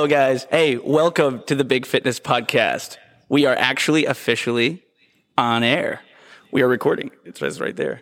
Hello, guys. Hey, welcome to the Big Fitness Podcast. We are actually officially on air. We are recording. It says right there.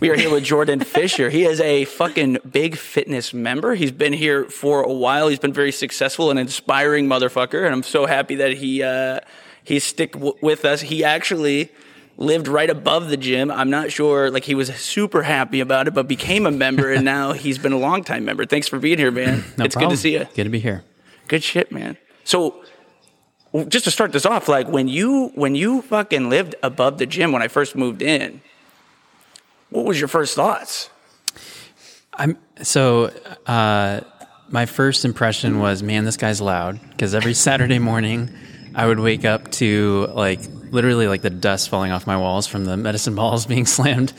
We are here with Jordan Fischer. He is a fucking big fitness member. He's been here for a while. He's been very successful and inspiring motherfucker. And I'm so happy that he uh, he stick w- with us. He actually lived right above the gym. I'm not sure, like he was super happy about it, but became a member, and now he's been a long time member. Thanks for being here, man. No it's problem. good to see you. Good to be here. Good shit, man. So, just to start this off, like when you when you fucking lived above the gym when I first moved in, what was your first thoughts? I'm so uh, my first impression was, man, this guy's loud. Because every Saturday morning, I would wake up to like literally like the dust falling off my walls from the medicine balls being slammed,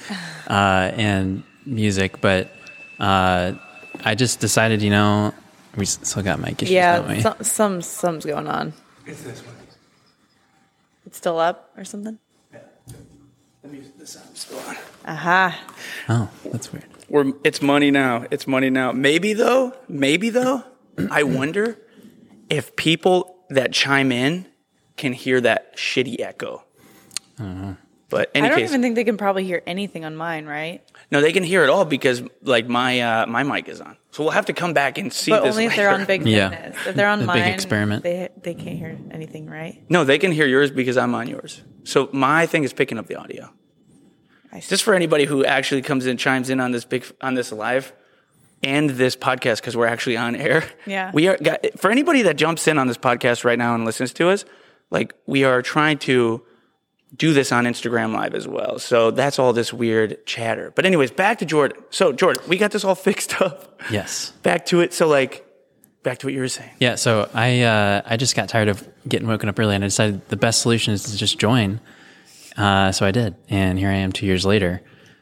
uh, and music. But uh, I just decided, you know, we still got mic issues, don't Yeah, we? some, some something's going on. It's this one. It's still up or something. The music, the sound's still on. Aha. oh, that's weird. We're, it's money now. It's money now. Maybe though, maybe though, I wonder if people that chime in can hear that shitty echo. But any I don't case, even think they can probably hear anything on mine, right? no, they can hear it all because like my uh, my mic is on. So we'll have to come back and see But this only if they're on Big Yeah. If they're on The big experiment. they they can't hear anything, right? No, they can hear yours because I'm on yours. So my thing is picking up the audio. I see. Just for anybody who actually comes in, chimes in on this big on this live and this podcast because we're actually on air. Yeah. we are. got- For anybody that jumps in on this podcast right now and listens to us, like we are trying to do this on Instagram Live as well. So that's all this weird chatter. But anyways, back to Jordan. So Jordan, we got this all fixed up. Yes. Back to it. So like, back to what you were saying. Yeah, so I uh, I just got tired of getting woken up early, and I decided the best solution is to just join. Uh, so I did, and here I am two years later.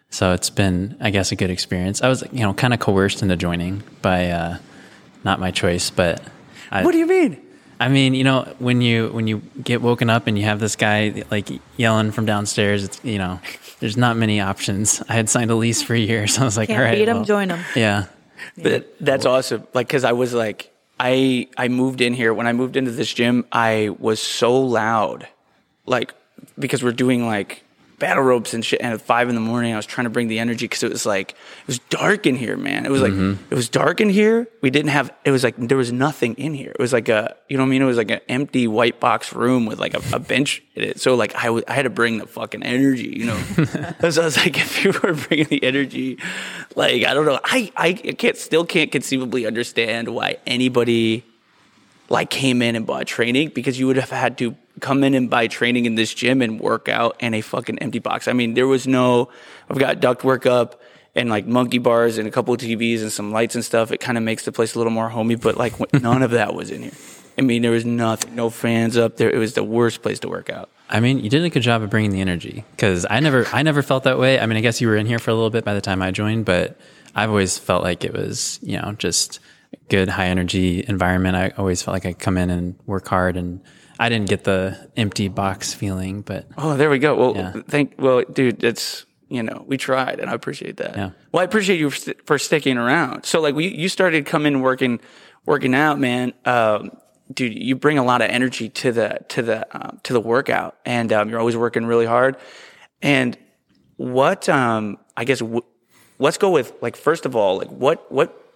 So it's been, I guess, a good experience. I was, you know, kind of coerced into joining by uh, not my choice, but I, What do you mean? I mean, you know, when you when you get woken up and you have this guy like yelling from downstairs, it's you know, there's not many options. I had signed a lease for a year, so I was like, Can't all right, beat 'em, well, join 'em. Yeah, But that's awesome. Like, cause I was like, I, I moved in here. When I moved into this gym, I was so loud. Like, because we're doing like battle ropes and shit. And at five in the morning, I was trying to bring the energy because it was like, it was dark in here, man. It was like, mm-hmm. it was dark in here. We didn't have, it was like, there was nothing in here. It was like a, you know what I mean? It was like an empty white box room with like a, a bench in it. So like, I I had to bring the fucking energy, you know? so I was like, if you were bringing the energy, like, I don't know. I, I can't, still can't conceivably understand why anybody like came in and bought training because you would have had to come in and buy training in this gym and work out in a fucking empty box. I mean, there was no, I've got duct work up and like monkey bars and a couple of TVs and some lights and stuff. It kind of makes the place a little more homey, but like none of that was in here. I mean, there was nothing, no fans up there. It was the worst place to work out. I mean, you did a good job of bringing the energy because I never, I never felt that way. I mean, I guess you were in here for a little bit by the time I joined, but I've always felt like it was, you know, just a good high energy environment. I always felt like I come in and work hard, and I didn't get the empty box feeling. But Oh, there we go. Well, Yeah. thank. Well, dude, it's you know we tried, and I appreciate that. Yeah. Well, I appreciate you for, for sticking around. So, like, we, you started coming working, working out, man. Um, dude, you bring a lot of energy to the to the um, to the workout, and um, you're always working really hard. And what um, I guess w- let's go with like first of all, like what what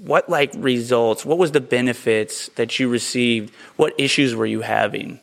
what like results? What was the benefits that you received? What issues were you having?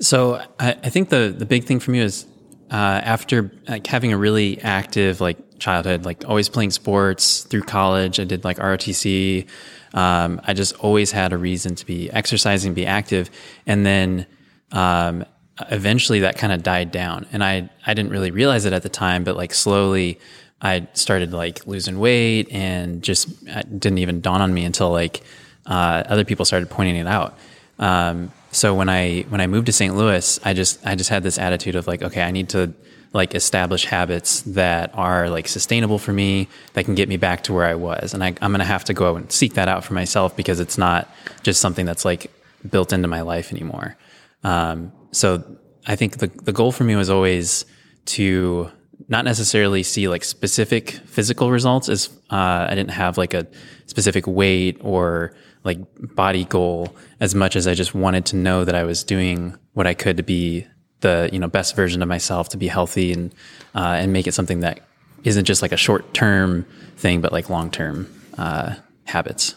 So I, I think the the big thing for me is uh, after like having a really active like childhood, like always playing sports through college. I did like ROTC. Um, I just always had a reason to be exercising, be active, and then um, eventually that kind of died down. And I I didn't really realize it at the time, but like slowly. I started like losing weight and just it didn't even dawn on me until like uh, other people started pointing it out. Um, so when I when I moved to St. Louis, I just I just had this attitude of like, okay, I need to like establish habits that are like sustainable for me that can get me back to where I was, and I, I'm gonna have to go and seek that out for myself because it's not just something that's like built into my life anymore. Um, so I think the the goal for me was always to not necessarily see like specific physical results as uh, I didn't have like a specific weight or like body goal as much as I just wanted to know that I was doing what I could to be the you know best version of myself to be healthy and uh, and make it something that isn't just like a short term thing but like long term uh, habits.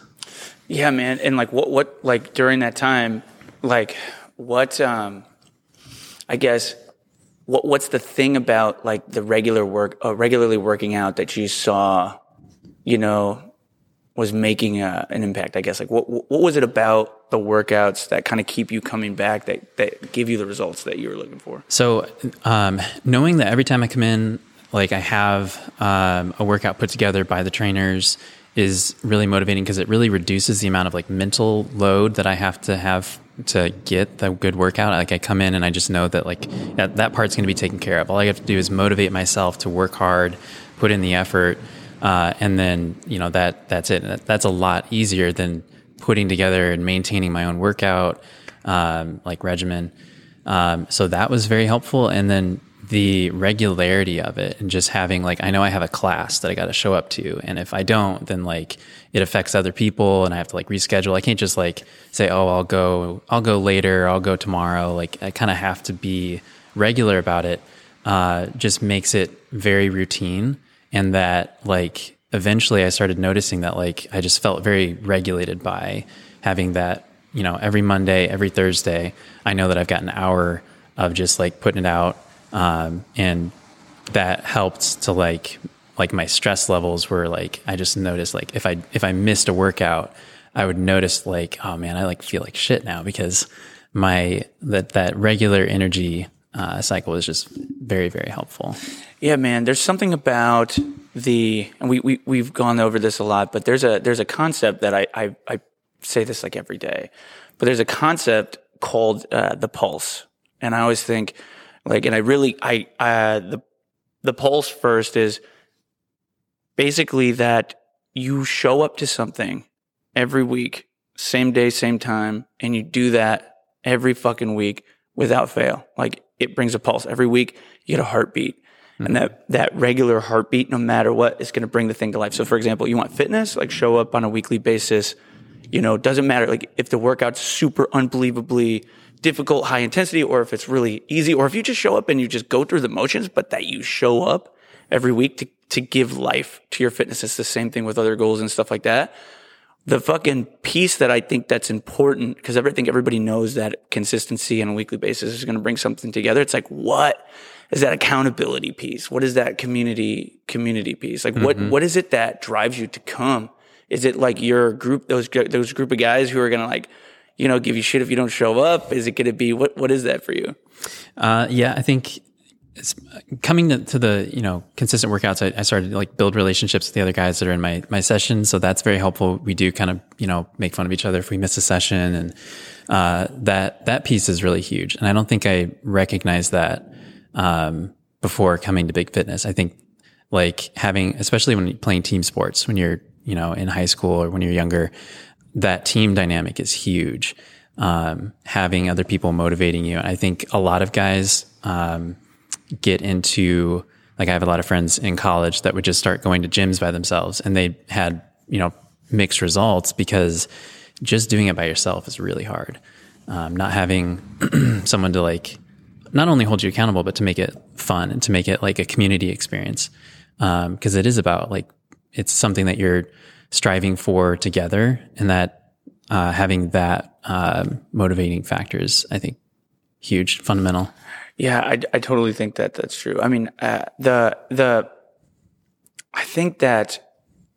Yeah, man. And like what what like during that time, like what um I guess what what's the thing about like the regular work uh, regularly working out that you saw, you know, was making a, an impact, I guess. Like what what was it about the workouts that kind of keep you coming back that that give you the results that you were looking for? So, um, knowing that every time I come in, like I have um, a workout put together by the trainers is really motivating because it really reduces the amount of like mental load that I have to have to get the good workout. Like I come in and I just know that like that, that part's going to be taken care of. All I have to do is motivate myself to work hard, put in the effort, uh, and then you know that that's it. That's a lot easier than putting together and maintaining my own workout um, like regimen. Um, so that was very helpful. And then the regularity of it and just having like I know I have a class that I got to show up to and if I don't then like it affects other people and I have to like reschedule. I can't just like say oh I'll go I'll go later I'll go tomorrow. Like I kind of have to be regular about it uh, just makes it very routine and that like eventually I started noticing that like I just felt very regulated by having that you know every Monday every Thursday I know that I've got an hour of just like putting it out um, and that helped to like like my stress levels were like I just noticed like if I if I missed a workout, I would notice like oh man, I like feel like shit now because my that that regular energy uh, cycle is just very very helpful. Yeah, man. There's something about the and we, we we've gone over this a lot, but there's a there's a concept that I I, I say this like every day, but there's a concept called uh, the pulse, and I always think like, and I really, I, uh, the, the pulse first is basically that you show up to something every week, same day, same time, and you do that every fucking week without fail. Like it brings a pulse every week. You get a heartbeat. Mm-hmm. And that, that regular heartbeat, no matter what, is going to bring the thing to life. So, for example, you want fitness, like show up on a weekly basis. You know, doesn't matter. Like if the workout's super unbelievably difficult, high intensity, or if it's really easy, or if you just show up and you just go through the motions, but that you show up every week to, to give life to your fitness. It's the same thing with other goals and stuff like that. The fucking piece that I think that's important, because I think everybody knows that consistency on a weekly basis is going to bring something together. It's like, what is that accountability piece? What is that community, community piece? Like, mm-hmm. what, what is it that drives you to come? Is it like your group, those, those group of guys who are going to like, you know, give you shit if you don't show up? Is it going to be what? What is that for you? Uh, yeah, I think it's coming to, to, the you know consistent workouts. I, I, started to like build relationships with the other guys that are in my my sessions, so that's very helpful. We do kind of you know make fun of each other if we miss a session, and uh, that that piece is really huge. And I don't think I recognized that um, before coming to Big Fitness. I think like having, especially when you're playing team sports, when you're you know in high school or when you're younger, that team dynamic is huge. Um, having other people motivating you. I think a lot of guys um, get into like I have a lot of friends in college that would just start going to gyms by themselves, and they had you know mixed results because just doing it by yourself is really hard. Um, not having someone to like not only hold you accountable, but to make it fun and to make it like a community experience. Because um, it is about like it's something that you're striving for together and that uh, having that um, motivating is, I think, huge, fundamental. Yeah, I, I totally think that that's true. I mean, uh, the the I think that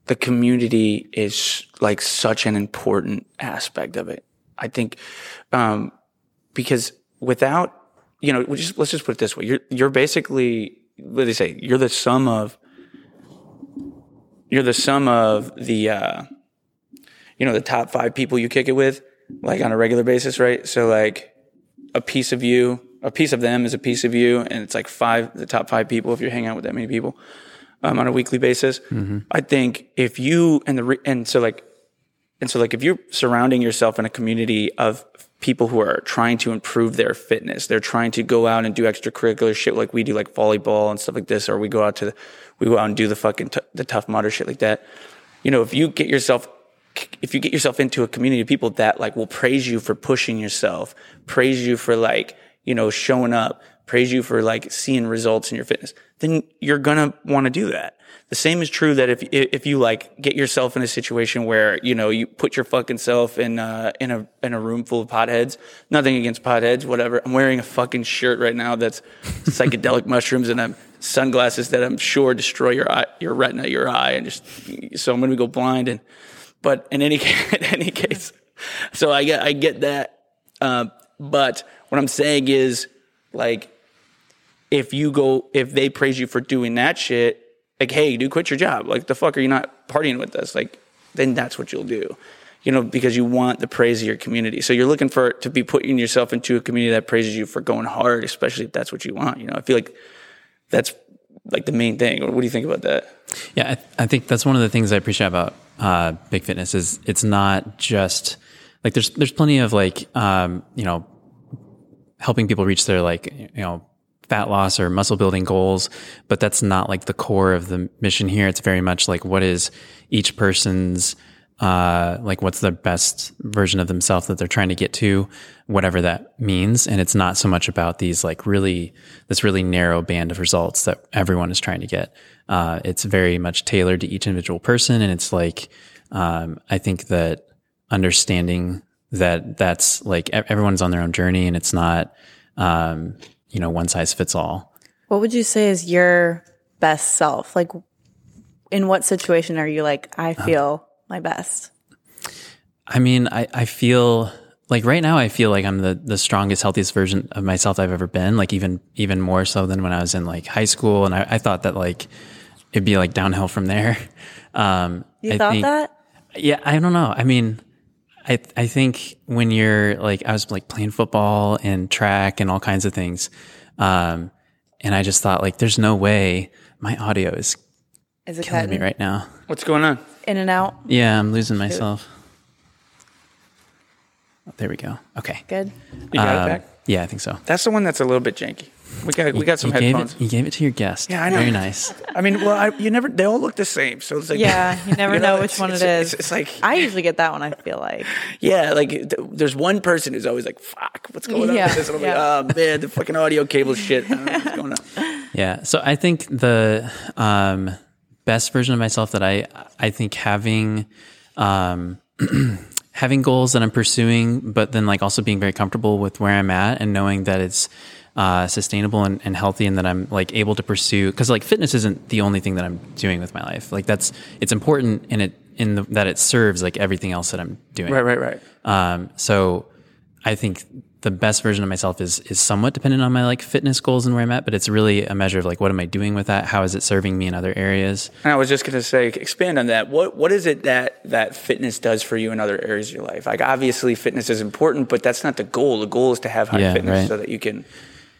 the community is like such an important aspect of it. I think um, because without you know, just, let's just put it this way: you're you're basically what do they say? You're the sum of you're the sum of the, uh, you know, the top five people you kick it with, like on a regular basis, right? So like a piece of you, a piece of them is a piece of you, and it's like five, the top five people if you're hanging out with that many people um, on a weekly basis. Mm-hmm. I think if you and the re- and so like and so like if you're surrounding yourself in a community of people who are trying to improve their fitness, they're trying to go out and do extracurricular shit like we do, like volleyball and stuff like this, or we go out to we go out and do the fucking t- the Tough Mudder shit like that. You know, if you get yourself if you get yourself into a community of people that like will praise you for pushing yourself, praise you for like, you know, showing up, praise you for like seeing results in your fitness, then you're going to want to do that. The same is true that if, if you like get yourself in a situation where, you know, you put your fucking self in, uh, in a, in a room full of potheads, nothing against potheads, whatever. I'm wearing a fucking shirt right now that's psychedelic mushrooms and I'm sunglasses that I'm sure destroy your eye, your retina, your eye, and just, so I'm to go blind. And, but in any, in any case, so I get, I get that. Um, but what I'm saying is like, if you go, if they praise you for doing that shit, like, hey, dude, quit your job. Like, the fuck are you not partying with us? Like, then that's what you'll do, you know, because you want the praise of your community. So you're looking for to be putting yourself into a community that praises you for going hard, especially if that's what you want. You know, I feel like that's like the main thing. What do you think about that? Yeah, I, I think that's one of the things I appreciate about uh, Big Fitness is it's not just like there's there's plenty of like um, you know helping people reach their like you know fat loss or muscle building goals, but that's not like the core of the mission here. It's very much like what is each person's uh, like what's the best version of themselves that they're trying to get to, whatever that means. And it's not so much about these like really, this really narrow band of results that everyone is trying to get. Uh, it's very much tailored to each individual person. And it's like, um, I think that understanding that that's like everyone's on their own journey and it's not, um, you know, one size fits all. What would you say is your best self? Like, in what situation are you like, I feel uh, my best? I mean, I, I feel like right now I feel like I'm the, the strongest, healthiest version of myself I've ever been. Like even, even more so than when I was in like high school. And I, I thought that like it'd be like downhill from there. Um, you I thought think, that? Yeah. I don't know. I mean, I, I think when you're like, I was like playing football and track and all kinds of things. Um, and I just thought like, there's no way my audio is, is it killing cutting? me right now. What's going on? In and out. Yeah, I'm losing myself. Oh, there we go. Okay. Good. You got um, it back? Yeah, I think so. That's the one that's a little bit janky. We got we got some you headphones. Gave it, you gave it to your guest. Yeah, I know. Very nice. I mean, well, I, you never. They all look the same, so it's like yeah, you never you know, know, which one it's, it is. It's, it's, like I usually get that one. I feel like yeah, like th- there's one person who's always like, "Fuck, what's going yeah, on?" With this? And I'm yeah. like, "Oh man, the fucking audio cable shit. I don't know what's going on." Yeah, so I think the um, best version of myself that I I think having um, having goals that I'm pursuing, but then like also being very comfortable with where I'm at and knowing that it's uh, sustainable and, and, healthy and that I'm like able to pursue because like fitness isn't the only thing that I'm doing with my life. Like that's it's important in it in the, that it serves like everything else that I'm doing. Right, right, right. Um, so I think the best version of myself is is somewhat dependent on my like fitness goals and where I'm at, but it's really a measure of like what am I doing with that? How is it serving me in other areas? And I was just gonna say, expand on that. What what is it that that fitness does for you in other areas of your life? Like obviously fitness is important, but that's not the goal. The goal is to have high yeah, fitness right. so that you can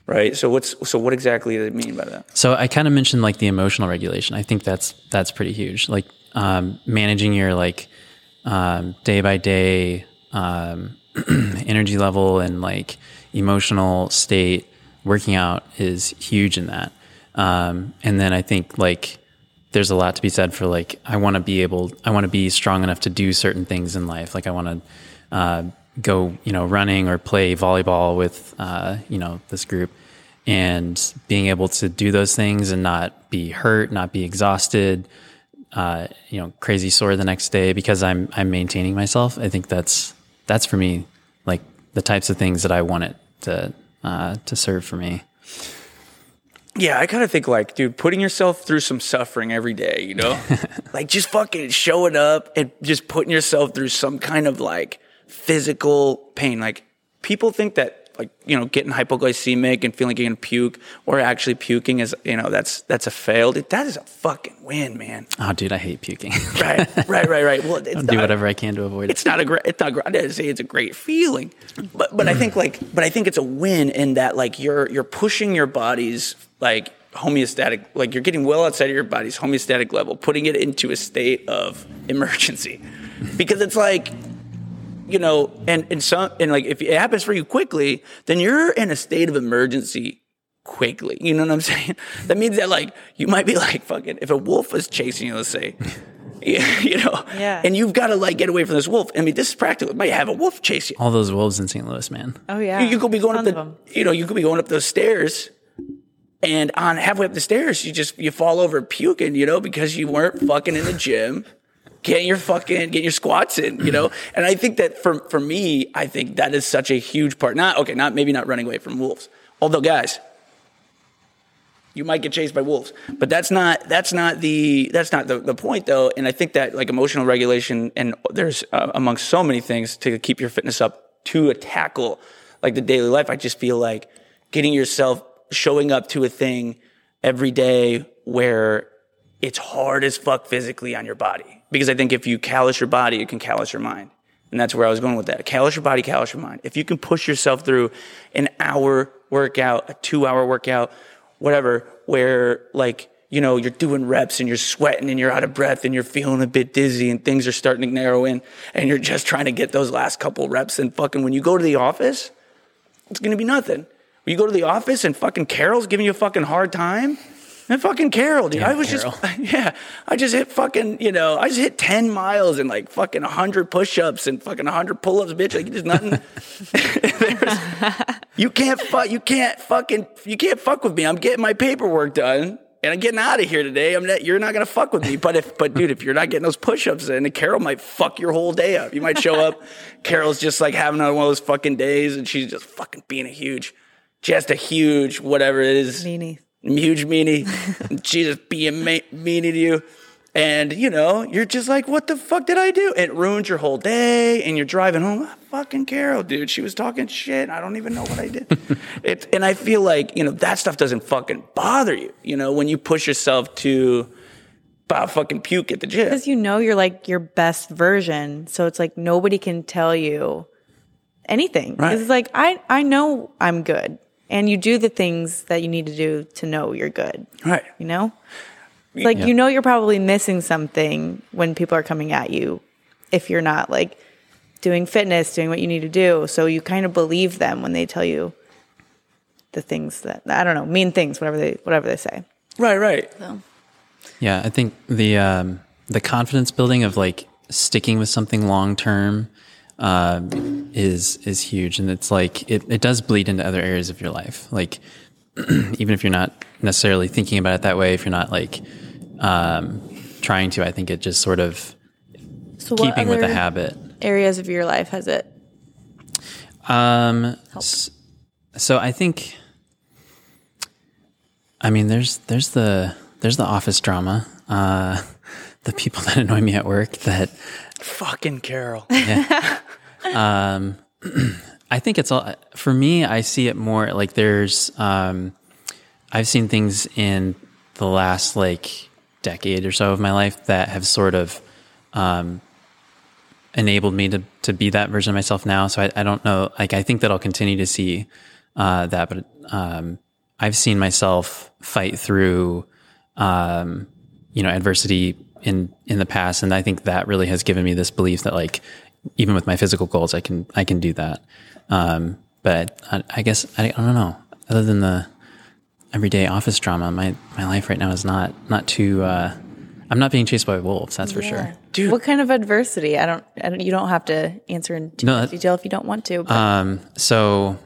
right? So what's so what exactly does it mean by that? So i kind of mentioned like the emotional regulation. I think that's that's pretty huge. Like um, managing your like um, day by day um, energy level and like emotional state working out is huge in that. Um, and then i think like there's a lot to be said for like i want to be able i want to be strong enough to do certain things in life. Like i want to uh, go, you know, running or play volleyball with, uh, you know, this group and being able to do those things and not be hurt, not be exhausted, uh, you know, crazy sore the next day because I'm, I'm maintaining myself. I think that's, that's for me, like the types of things that I want it to, uh, to serve for me. Yeah, I kind of think like, dude, putting yourself through some suffering every day, you know, like just fucking showing up and just putting yourself through some kind of like physical pain. Like people think that like you know getting hypoglycemic and feeling like you're gonna puke or actually puking is you know that's that's a failed. That is a fucking win man. Oh dude i hate puking. Right right right right. Well it's I'll do not, whatever i can to avoid it. it's not a great it's not i didn't say it's a great feeling but but i think like but i think it's a win in that like you're you're pushing your body's like homeostatic like you're getting well outside of your body's homeostatic level putting it into a state of emergency. Because it's like you know, and and some and like if it happens for you quickly, then you're in a state of emergency quickly. You know what I'm saying? That means that like you might be like fucking if a wolf was chasing you, let's say, you know, Yeah. and you've got to like get away from this wolf. I mean, this is practical. It might have a wolf chase you. All those wolves in St. Louis, man. Oh yeah. You, you could be going Tons up the, you know, you could be going up those stairs, and on halfway up the stairs, you just you fall over puking, you know, because you weren't fucking in the gym, getting your fucking get your squats in, you know. And I think that for for me, I think that is such a huge part. Not okay, not maybe not running away from wolves. Although, guys, you might get chased by wolves but that's not that's not the that's not the, the point though and i think that like emotional regulation and there's uh, amongst so many things to keep your fitness up to a tackle like the daily life i just feel like getting yourself showing up to a thing every day where it's hard as fuck physically on your body because i think if you callous your body it can callous your mind and that's where I was going with that. Callous your body, callous your mind. If you can push yourself through an hour workout, a two hour workout, whatever, where like, you know, you're doing reps and you're sweating and you're out of breath and you're feeling a bit dizzy and things are starting to narrow in and you're just trying to get those last couple reps and fucking when you go to the office, it's gonna be nothing. When you go to the office and fucking Carol's giving you a fucking hard time, and fucking Carol, dude. Damn I was Carol. just, yeah, I just hit fucking, you know, I just hit 10 miles and like fucking 100 push ups and fucking 100 pull ups, bitch. Like, there's nothing. There's- you can't fuck, you can't fucking, you can't fuck with me. I'm getting my paperwork done. And I'm getting out of here today. I'm not, you're not gonna fuck with me. But if, but dude, if you're not getting those push-ups in, Carol might fuck your whole day up. You might show up, Carol's just like having one of those fucking days, and she's just fucking being a huge, just a huge whatever it is, Meanie. Huge meanie. she just being ma- meanie to you. And, you know, you're just like, what the fuck did I do? It ruins your whole day. And you're driving home. "Ah, fucking Carol, dude. She was talking shit. I don't even know what I did. it, and I feel like, you know, that stuff doesn't fucking bother you. You know, when you push yourself to about fucking puke at the gym. Because you know you're like your best version. So it's like nobody can tell you anything. Right. It's like I I know I'm good. And you do the things that you need to do to know you're good. Right. You know? It's like you know you're probably missing something when people are coming at you if you're not like doing fitness, doing what you need to do. So you kind of believe them when they tell you the things that I don't know, mean things, whatever they whatever they say. Right, right. Yeah, I think the um, the confidence building of like sticking with something long term um, is is huge, and it's like it, it does bleed into other areas of your life. Like even if you're not necessarily thinking about it that way, if you're not like um, trying to, I think it just sort of So keeping with the habit. areas of your life has it Um, s- so I think, I mean, there's there's the there's the office drama, uh, the people that annoy me at work. That Fucking Carol. I think it's all for me. I see it more like there's. Um, I've seen things in the last like decade or so of my life that have sort of um, enabled me to to be that version of myself now. So I, I don't know. Like I think that I'll continue to see uh, that, but um, I've seen myself fight through, um, you know, adversity in in the past, and I think that really has given me this belief that like even with my physical goals, I can I can do that. Um, but I, I guess I, I don't know. Other than the everyday office drama, my my life right now is not not too. Uh, I'm not being chased by wolves. That's for sure. Dude. What kind of adversity? I don't, I don't. You don't have to answer in too No, much that- detail if you don't want to. But Um, so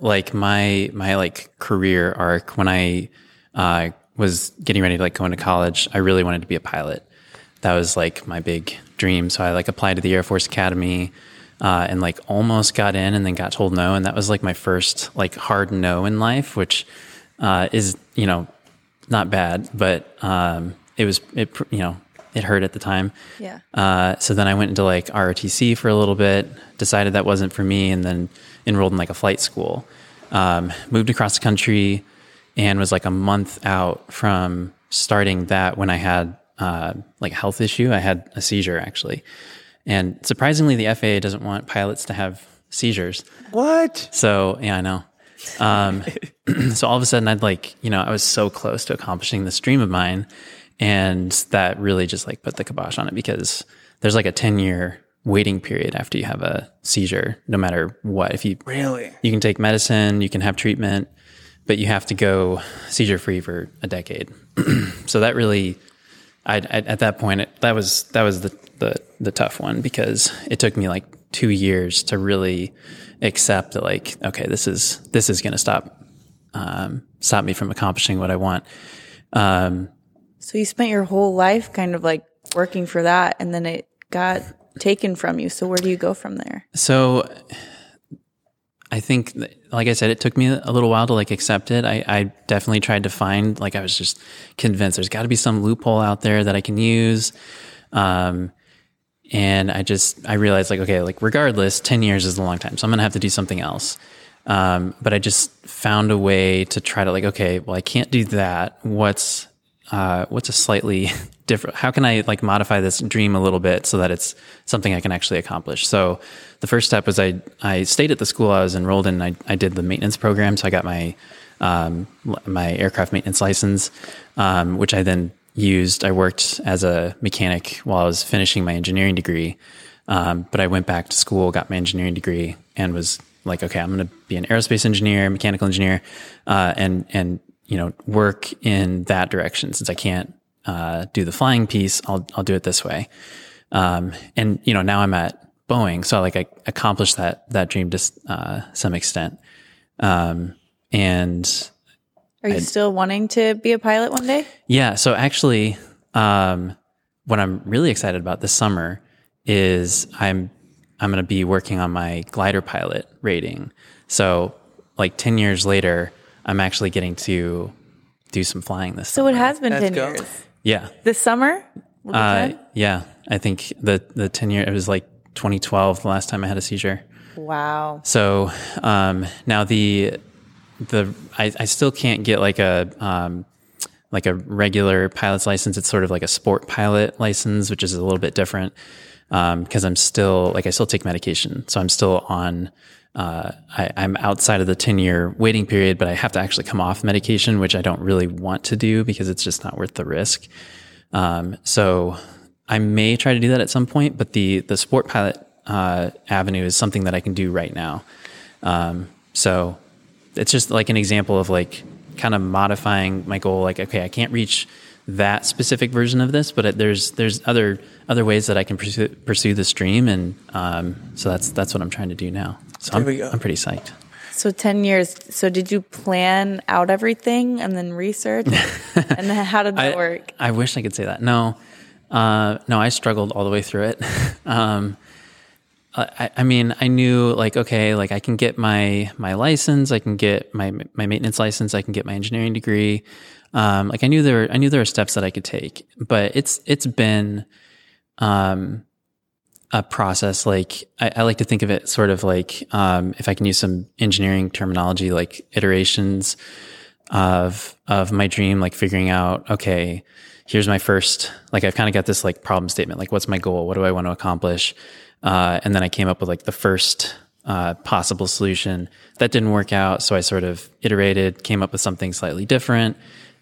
like my my like career arc when I uh, was getting ready to like go into college, I really wanted to be a pilot. That was like my big dream. So I like applied to the Air Force Academy uh, and like almost got in, and then got told no. And that was like my first like hard no in life, which uh, is you know not bad, but um, it was it you know it hurt at the time. Yeah. Uh, so then I went into like ROTC for a little bit, decided that wasn't for me, and then enrolled in like a flight school. Um, moved across the country and was like a month out from starting that when I had uh, like a health issue. I had a seizure actually, and surprisingly, the FAA doesn't want pilots to have seizures. What? So yeah, I know. Um, so all of a sudden, I'd like, you know, I was so close to accomplishing this dream of mine, and that really just like put the kibosh on it because there's like a ten year waiting period after you have a seizure, no matter what. If you Really? you can take medicine, you can have treatment, but you have to go seizure free for a decade. so that really I, I at that point it, that was that was the, the the tough one because it took me like two years to really accept that like okay this is this is going to stop um, stop me from accomplishing what I want. Um, So you spent your whole life kind of like working for that and then it got taken from you. So where do you go from there? So I think, like I said, it took me a little while to like accept it. I, I definitely tried to find, like, I was just convinced there's got to be some loophole out there that I can use. Um, and I just, I realized like, okay, like regardless, 10 years is a long time. So I'm going to have to do something else. Um, but I just found a way to try to like, okay, well, I can't do that. What's, uh, what's a slightly different, how can I like modify this dream a little bit so that it's something I can actually accomplish? So the first step was I, I stayed at the school I was enrolled in. I, I did the maintenance program. So I got my, um, my aircraft maintenance license, um, which I then used. I worked as a mechanic while I was finishing my engineering degree. Um, but I went back to school, got my engineering degree, and was like, okay, I'm going to be an aerospace engineer, mechanical engineer, uh, and and you know work in that direction. Since I can't uh, do the flying piece, I'll I'll do it this way. Um, and you know now I'm at Boeing, so like I accomplished that that dream to uh, some extent. Um, and Are you still wanting to be a pilot one day? yeah. So actually, um, what I'm really excited about this summer is I'm I'm going to be working on my glider pilot rating. So like ten years later, I'm actually getting to do some flying this. Summer so it has been Let's 10 go. years. Yeah. This summer? Uh, yeah. I think the the ten year it was like 2012 the last time I had a seizure. Wow. So um, now the the I, I still can't get like a um, like a regular pilot's license. It's sort of like a sport pilot license, which is a little bit different because I'm still like I still take medication, so I'm still on. Uh, I, I'm outside of the 10 year waiting period, but I have to actually come off medication, which I don't really want to do because it's just not worth the risk. Um, so I may try to do that at some point, but the the sport pilot uh, avenue is something that I can do right now. Um, so it's just like an example of like kind of modifying my goal. Like, okay, I can't reach that specific version of this, but there's there's other other ways that I can pursue, pursue this dream, and um, so that's that's what I'm trying to do now. So I'm, we go. I'm pretty psyched. So 10 years. So did you plan out everything and then research? and then how did that I, work? I wish I could say that. No, uh, no, I struggled all the way through it. um, I, I mean, I knew like, okay, like I can get my, my license, I can get my, my maintenance license, I can get my engineering degree. Um, like I knew there, I knew there were steps that I could take, but it's, it's been, um, a process. Like I, I like to think of it sort of like, um, if I can use some engineering terminology, like iterations of of my dream, like figuring out, okay, here's my first, like I've kind of got this like problem statement, like what's my goal, what do I want to accomplish, uh, and then I came up with like the first uh, possible solution that didn't work out, so I sort of iterated, came up with something slightly different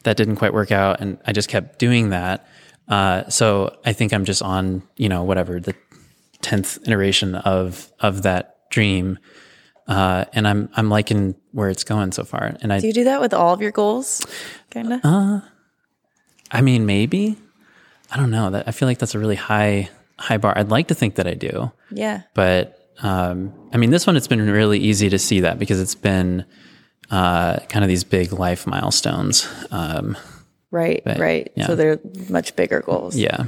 that didn't quite work out, and I just kept doing that. Uh, so I think I'm just on, you know, whatever the tenth iteration of of that dream. Uh, and I'm I'm liking where it's going so far. And I Do you do that with all of your goals? Kind of? I mean, maybe. I don't know. That I feel like that's a really high high bar. I'd like to think that I do, yeah. but um, I mean, this one it's been really easy to see that because it's been uh, kind of these big life milestones. Um, Right, right. yeah. So they're much bigger goals. yeah,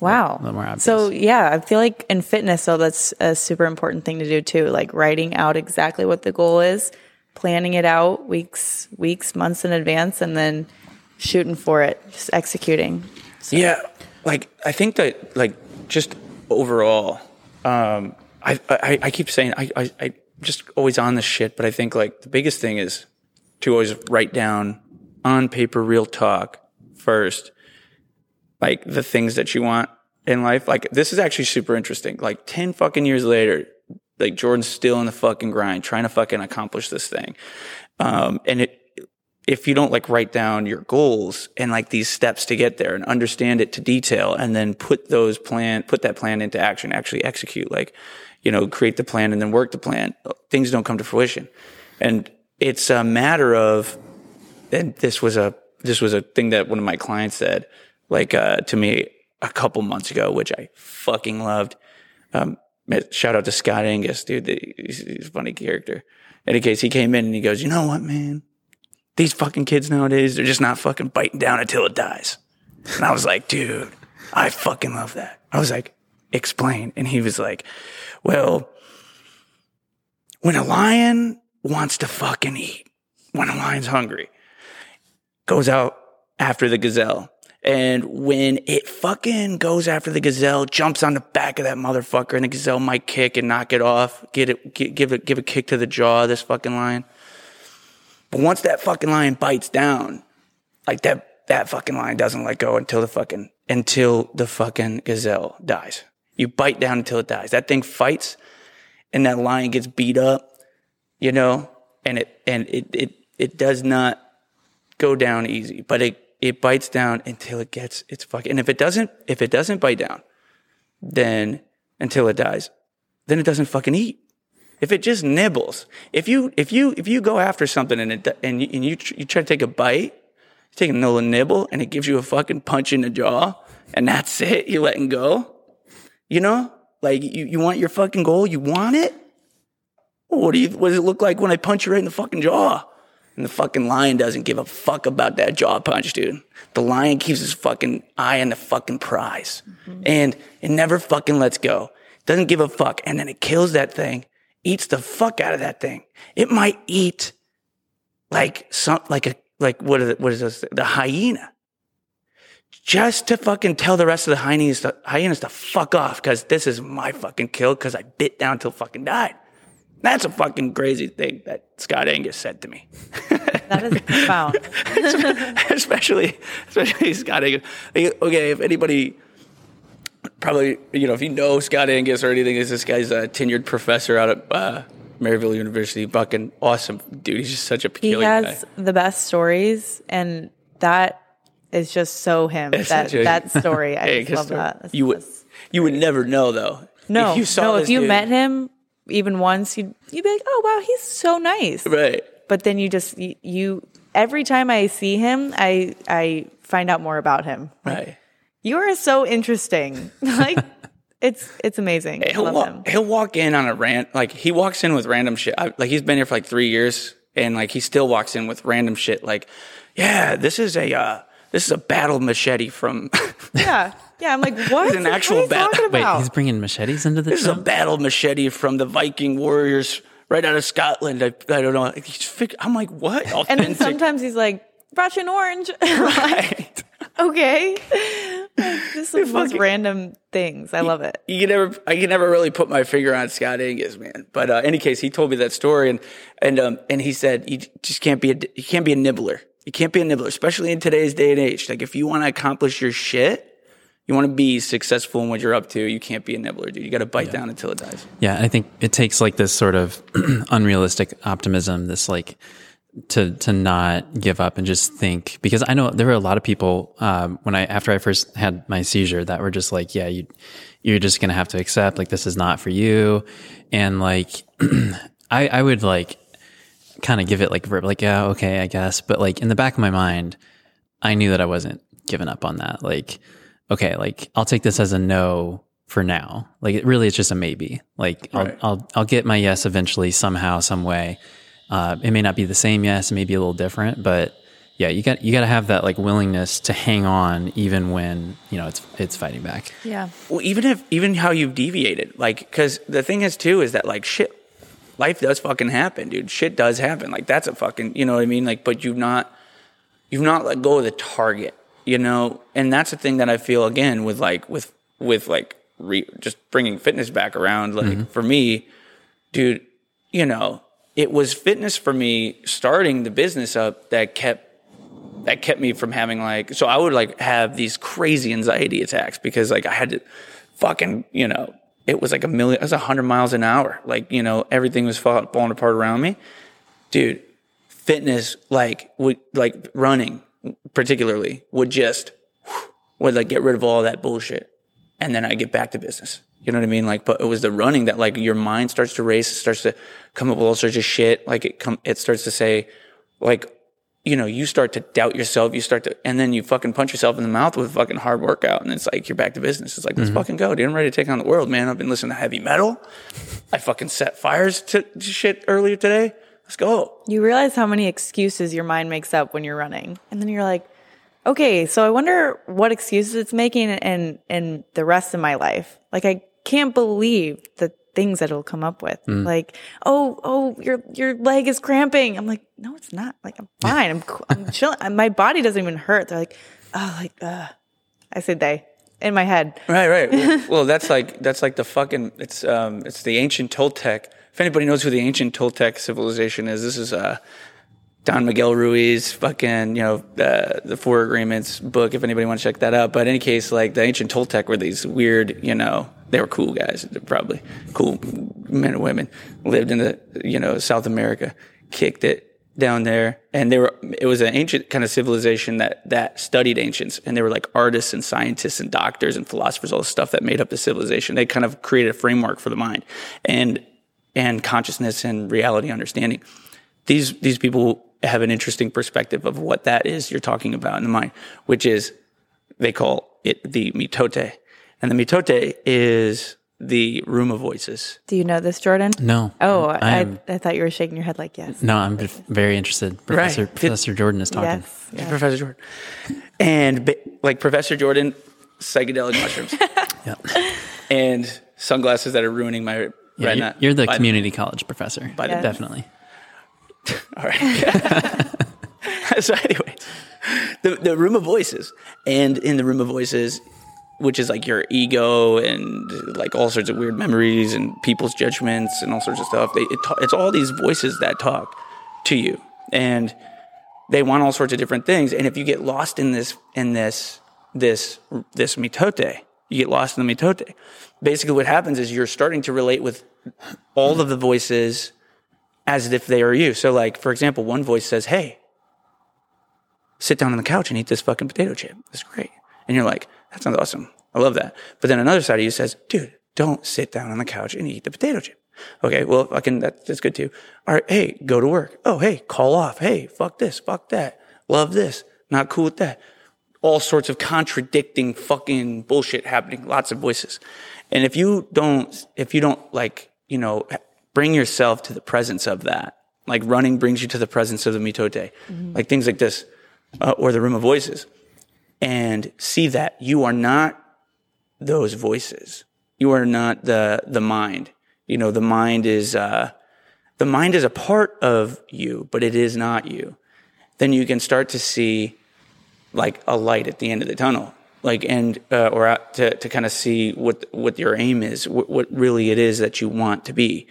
Wow. little more obvious. So yeah, I feel like in fitness, so that's a super important thing to do too. Like writing out exactly what the goal is, planning it out weeks, weeks, months in advance, and then shooting for it, just executing. Yeah, like I think that like just overall, um, I, I I keep saying I, I I just always on this shit, but I think like the biggest thing is to always write down on paper, real talk first, like the things that you want in life. Like this is actually super interesting. Like ten fucking years later, like Jordan's still in the fucking grind, trying to fucking accomplish this thing, um, and it if you don't like write down your goals and like these steps to get there and understand it to detail and then put those plan, put that plan into action, actually execute, like, you know, create the plan and then work the plan, things don't come to fruition. And it's a matter of, and this was a, this was a thing that one of my clients said, like uh, to me a couple months ago, which I fucking loved. Um, shout out to Scott Angus, dude. He's, he's a funny character. In any case, he came in and he goes, "You know what, man? These fucking kids nowadays, they're just not fucking biting down until it dies." And I was like, dude, I fucking love that. I was like, explain. And he was like, well, when a lion wants to fucking eat, when a lion's hungry, goes out after the gazelle. And when it fucking goes after the gazelle, jumps on the back of that motherfucker, and the gazelle might kick and knock it off, get it, get, give it, give a kick to the jaw of this fucking lion. But once that fucking lion bites down, like that, that fucking lion doesn't let go until the fucking, until the fucking gazelle dies. You bite down until it dies. That thing fights and that lion gets beat up, you know, and it, and it, it, it does not go down easy, but it, it bites down until it gets its fucking, and if it doesn't, if it doesn't bite down, then until it dies, then it doesn't fucking eat. If it just nibbles, if you, if you, if you go after something and it, and you, and you, you try to take a bite, you take a little nibble and it gives you a fucking punch in the jaw and that's it, you're letting go. You know, like you, you want your fucking goal, you want it. What do you, what does it look like when I punch you right in the fucking jaw? And the fucking lion doesn't give a fuck about that jaw punch, dude. The lion keeps his fucking eye on the fucking prize. Mm-hmm. And it never fucking lets go. Doesn't give a fuck. And then it kills that thing, eats the fuck out of that thing. It might eat like some, like a, like what is it, what is this? The hyena. Just to fucking tell the rest of the hyenas to, hyenas to fuck off because this is my fucking kill because I bit down till fucking died. That's a fucking crazy thing that Scott Angus said to me. That is profound. especially, especially Scott Angus. Okay, if anybody probably, you know, if you know Scott Angus or anything, is this guy's a tenured professor out at uh, Maryville University. Fucking awesome dude. He's just such a peculiar He has guy. the best stories, and that is just so him. It's that a- that story, I Hey, just love story. that. That's- You would, you would never know though. no, if you saw no. If you dude- met him even once, you'd you'd be like, oh wow, he's so nice. right? But then you just you, you every time I see him, I I find out more about him. Right. You are so interesting. like it's it's amazing. He'll love walk, him. he'll walk in on a rant, like he walks in with random shit. I, like he's been here for like three years, and like he still walks in with random shit. Like, yeah, this is a uh, this is a battle machete from. Yeah, yeah. I'm like, what? He's an actual what are you bat- talking Wait, he's bringing machetes into the this is a battle machete from the Viking warriors right out of Scotland. I, I don't know. He's fig- I'm like, what? and then sometimes he's like, Russian orange. Right. okay. Like, just the most fucking- random things. I love it. you can never I can never really put my finger on Scott Angus, man. But uh, any case, he told me that story, and and um, and he said you just can't be a you can't be a nibbler. You can't be a nibbler, especially in today's day and age. Like if you want to accomplish your shit, you want to be successful in what you're up to. You can't be a nibbler, dude. You got to bite down until it dies. Yeah, I think it takes like this sort of unrealistic optimism, this like to to not give up and just think because I know there were a lot of people um, when I after I first had my seizure that were just like, yeah, you you're just gonna have to accept like this is not for you, and like I I would like kind of give it like verb like yeah okay I guess, but like in the back of my mind, I knew that I wasn't giving up on that. Like okay, like I'll take this as a no for now. Like it really, it's just a maybe. Like I'll, Right. I'll, I'll get my yes eventually somehow, some way. Uh, it may not be the same yes, it may be a little different, but yeah, you got, you got to have that like willingness to hang on even when, you know, it's, it's fighting back. Yeah. Well, even if even how you've deviated, like, because the thing is too is that like shit, life does fucking happen, dude. Shit does happen. Like that's a fucking, you know what I mean? Like, but you've not, you've not let go of the target, you know. And that's the thing that I feel again with like with with like re, just bringing fitness back around. Like mm-hmm. for me, dude, you know, it was fitness for me starting the business up that kept that kept me from having like so I would like have these crazy anxiety attacks because like I had to fucking you know it was like a million it was a hundred miles an hour like you know everything was falling apart around me dude fitness like would like running particularly would just would like get rid of all that bullshit and then I get back to business. You know what I mean? Like, but it was the running that like your mind starts to race, starts to come up with all sorts of shit. Like it come, it starts to say, like, you know, you start to doubt yourself. You start to, and then you fucking punch yourself in the mouth with a fucking hard workout. And it's like, you're back to business. It's like, let's mm-hmm. fucking go, dude. I'm ready to take on the world, man. I've been listening to heavy metal. I fucking set fires to, to shit earlier today. Let's go. You realize how many excuses your mind makes up when you're running. And then you're like, okay, so I wonder what excuses it's making and and the rest of my life. Like I can't believe the things that it'll come up with. Like, oh, oh, your your leg is cramping. I'm like, no, it's not. Like I'm fine. I'm. I'm chilling. My body doesn't even hurt. They're like, oh, like, uh. I said they in my head. Right, right. Well, well, that's like that's like the fucking it's um it's the ancient Toltec. If anybody knows who the ancient Toltec civilization is, this is uh Don Miguel Ruiz, fucking you know the the Four Agreements book. If anybody wants to check that out, but in any case, like the ancient Toltec were these weird, you know, they were cool guys, probably. Cool men and women, lived in the you know South America, kicked it down there. And they were it was an ancient kind of civilization that that studied ancients. And they were like artists and scientists and doctors and philosophers all the stuff that made up the civilization. They kind of created a framework for the mind. And and consciousness and reality understanding these these people have an interesting perspective of what that is you're talking about in the mind which is they call it the mitote and the mitote is the room of voices Do you know this, Jordan? No. Oh, I, I, am- thought you were shaking your head like yes. No, I'm very interested. Professor, Right. Professor Jordan is talking. Yes. yes. Professor Jordan. And like Professor Jordan, psychedelic mushrooms. Yeah. And sunglasses that are ruining my Yeah, retina. you're, you're the By- community college professor. By the- Yes. Definitely. All right. so, anyways, the, the room of voices. And in the room of voices, which is like your ego and like all sorts of weird memories and people's judgments and all sorts of stuff, they, it ta- it's all these voices that talk to you. And they want all sorts of different things. And if you get lost in this, in this, this, this mitote, you get lost in the mitote. Basically, what happens is you're starting to relate with all of the voices as if they are you. So, like, for example, one voice says, Hey, sit down on the couch and eat this fucking potato chip. That's great. And you're like, That sounds awesome. I love that. But then another side of you says, Dude, don't sit down on the couch and eat the potato chip. Okay, well, fucking, that, that's good too. All right, hey, go to work. Oh, hey, call off. Hey, fuck this, fuck that. Love this. Not cool with that. All sorts of contradicting fucking bullshit happening. Lots of voices. And if you don't, if you don't like, you know, bring yourself to the presence of that, like running brings you to the presence of the mitote, like things like this, uh, or the room of voices, and see that you are not those voices. You are not the the mind. You know, the mind is uh, the mind is a part of you, but it is not you. Then you can start to see like a light at the end of the tunnel, like and uh, or out to to kind of see what what your aim is, what, what really it is that you want to be.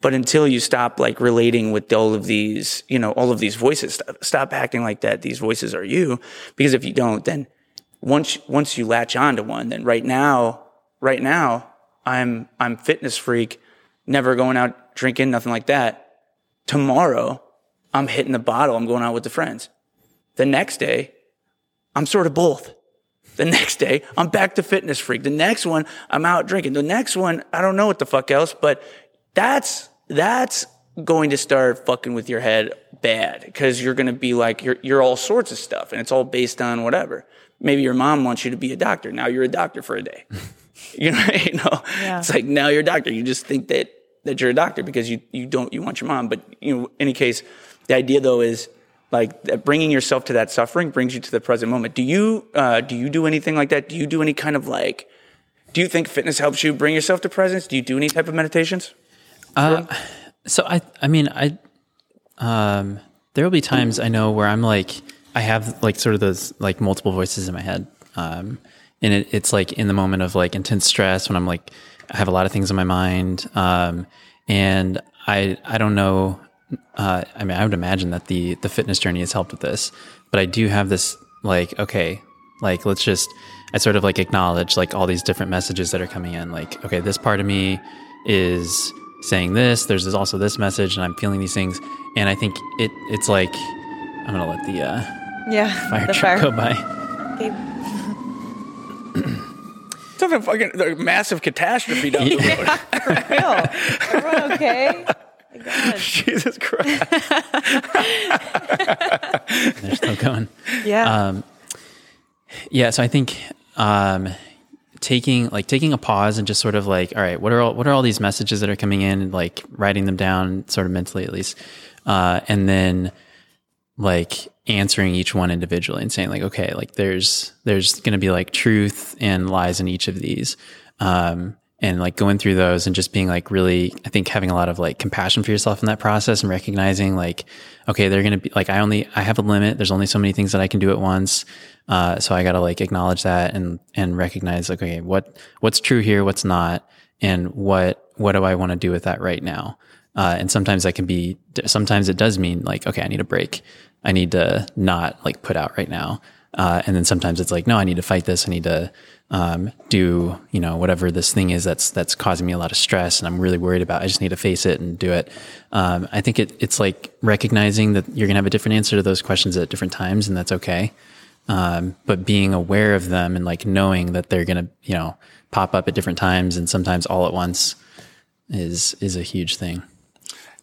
But until you stop like relating with all of these, you know, all of these voices, stop, stop acting like that. These voices are you, because if you don't, then once once you latch onto one, then right now, right now, I'm I'm fitness freak, never going out drinking, nothing like that. Tomorrow, I'm hitting the bottle. I'm going out with the friends. The next day, I'm sort of both. The next day, I'm back to fitness freak. The next one, I'm out drinking. The next one, I don't know what the fuck else, but that's that's going to start fucking with your head bad because you're going to be like you're you're all sorts of stuff and it's all based on whatever. Maybe your mom wants you to be a doctor. Now you're a doctor for a day. you know, you know. Yeah. It's like now you're a doctor. You just think that that you're a doctor because you you don't you want your mom. But you know, in any case, the idea though is like bringing yourself to that suffering brings you to the present moment. Do you uh, do you do anything like that? Do you do any kind of like? Do you think fitness helps you bring yourself to presence? Do you do any type of meditations? So I, I mean, I, um, there will be times I know where I'm like, I have like sort of those like multiple voices in my head. Um, and it, it's like in the moment of like intense stress when I'm like, I have a lot of things in my mind. Um, and I, I don't know. Uh, I mean, I would imagine that the, the fitness journey has helped with this, but I do have this like, okay, like, let's just, I sort of like acknowledge like all these different messages that are coming in. Like, okay, this part of me is saying this. There's also this message, and I'm feeling these things. And I think it it's like I'm gonna let the uh, Yeah. fire the truck go by. Okay. It's a fucking a massive catastrophe down the road. Real. Everyone okay? Jesus Christ. They're still going. Yeah. Um, yeah. So I think um, taking like taking a pause and just sort of like, all right, what are all, what are all these messages that are coming in, and like writing them down, sort of mentally at least, uh, and then like answering each one individually and saying like, okay, like there's there's going to be like truth and lies in each of these. Um, and like going through those and just being like really i think having a lot of like compassion for yourself in that process and recognizing like okay they're gonna be like i only i have a limit. There's only so many things that i can do at once. Uh, so i gotta like acknowledge that and and recognize like okay what what's true here what's not and what what do i want to do with that right now? Uh, and sometimes that can be sometimes it does mean like okay i need a break. I need to not like put out right now. Uh, and then sometimes it's like no i need to fight this. I need to um, do you know whatever this thing is that's that's causing me a lot of stress and I'm really worried about. I just need to face it and do it. Um, I think it, it's like recognizing that you're gonna have a different answer to those questions at different times, and that's okay. Um, but being aware of them and like knowing that they're gonna you know pop up at different times and sometimes all at once is is a huge thing.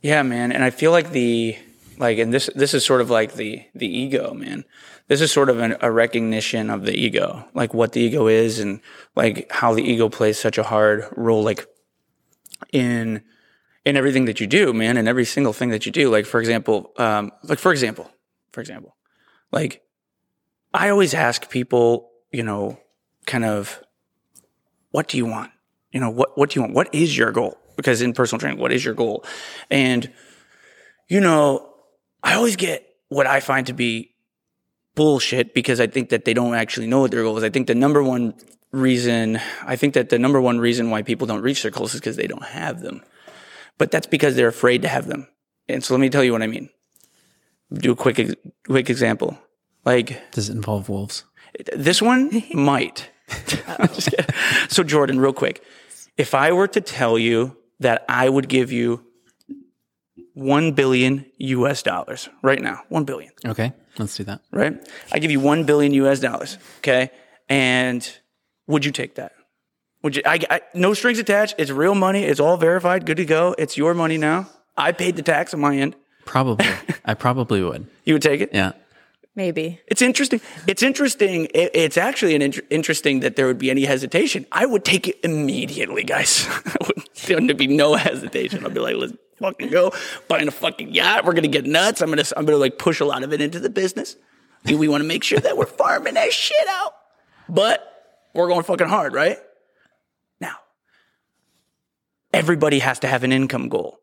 Yeah, man, and I feel like the like, and this this is sort of like the the ego, man this is sort of an, a recognition of the ego, like what the ego is and like how the ego plays such a hard role, like in, in everything that you do, man, and every single thing that you do. Like, for example, um, like, for example, for example, like I always ask people, you know, kind of, what do you want? You know, what, what do you want? What is your goal? Because in personal training, what is your goal? And, you know, I always get what I find to be bullshit because I think that they don't actually know what their goal is. I think the number one reason, I think that the number one reason why people don't reach their goals is because they don't have them. But that's because they're afraid to have them. And so let me tell you what I mean. Do a quick, quick example. Like, does it involve wolves? This one might. so Jordan, real quick, if I were to tell you that I would give you 1 billion US dollars right now, 1 billion. Okay. Let's do that. Right? I give you 1 billion US dollars. Okay. And would you take that? Would you, I, I, no strings attached. It's real money. It's all verified. Good to go. It's your money now. I paid the tax on my end. Probably. I probably would. You would take it? Yeah. Maybe. It's interesting. It's interesting. It, it's actually an inter- interesting that there would be any hesitation. I would take it immediately, guys. there would be no hesitation. I'd be like, let's fucking go buying a fucking yacht. We're gonna get nuts. I'm gonna I'm gonna like push a lot of it into the business. We want to make sure that we're farming that shit out. But we're going fucking hard, right? Now, everybody has to have an income goal.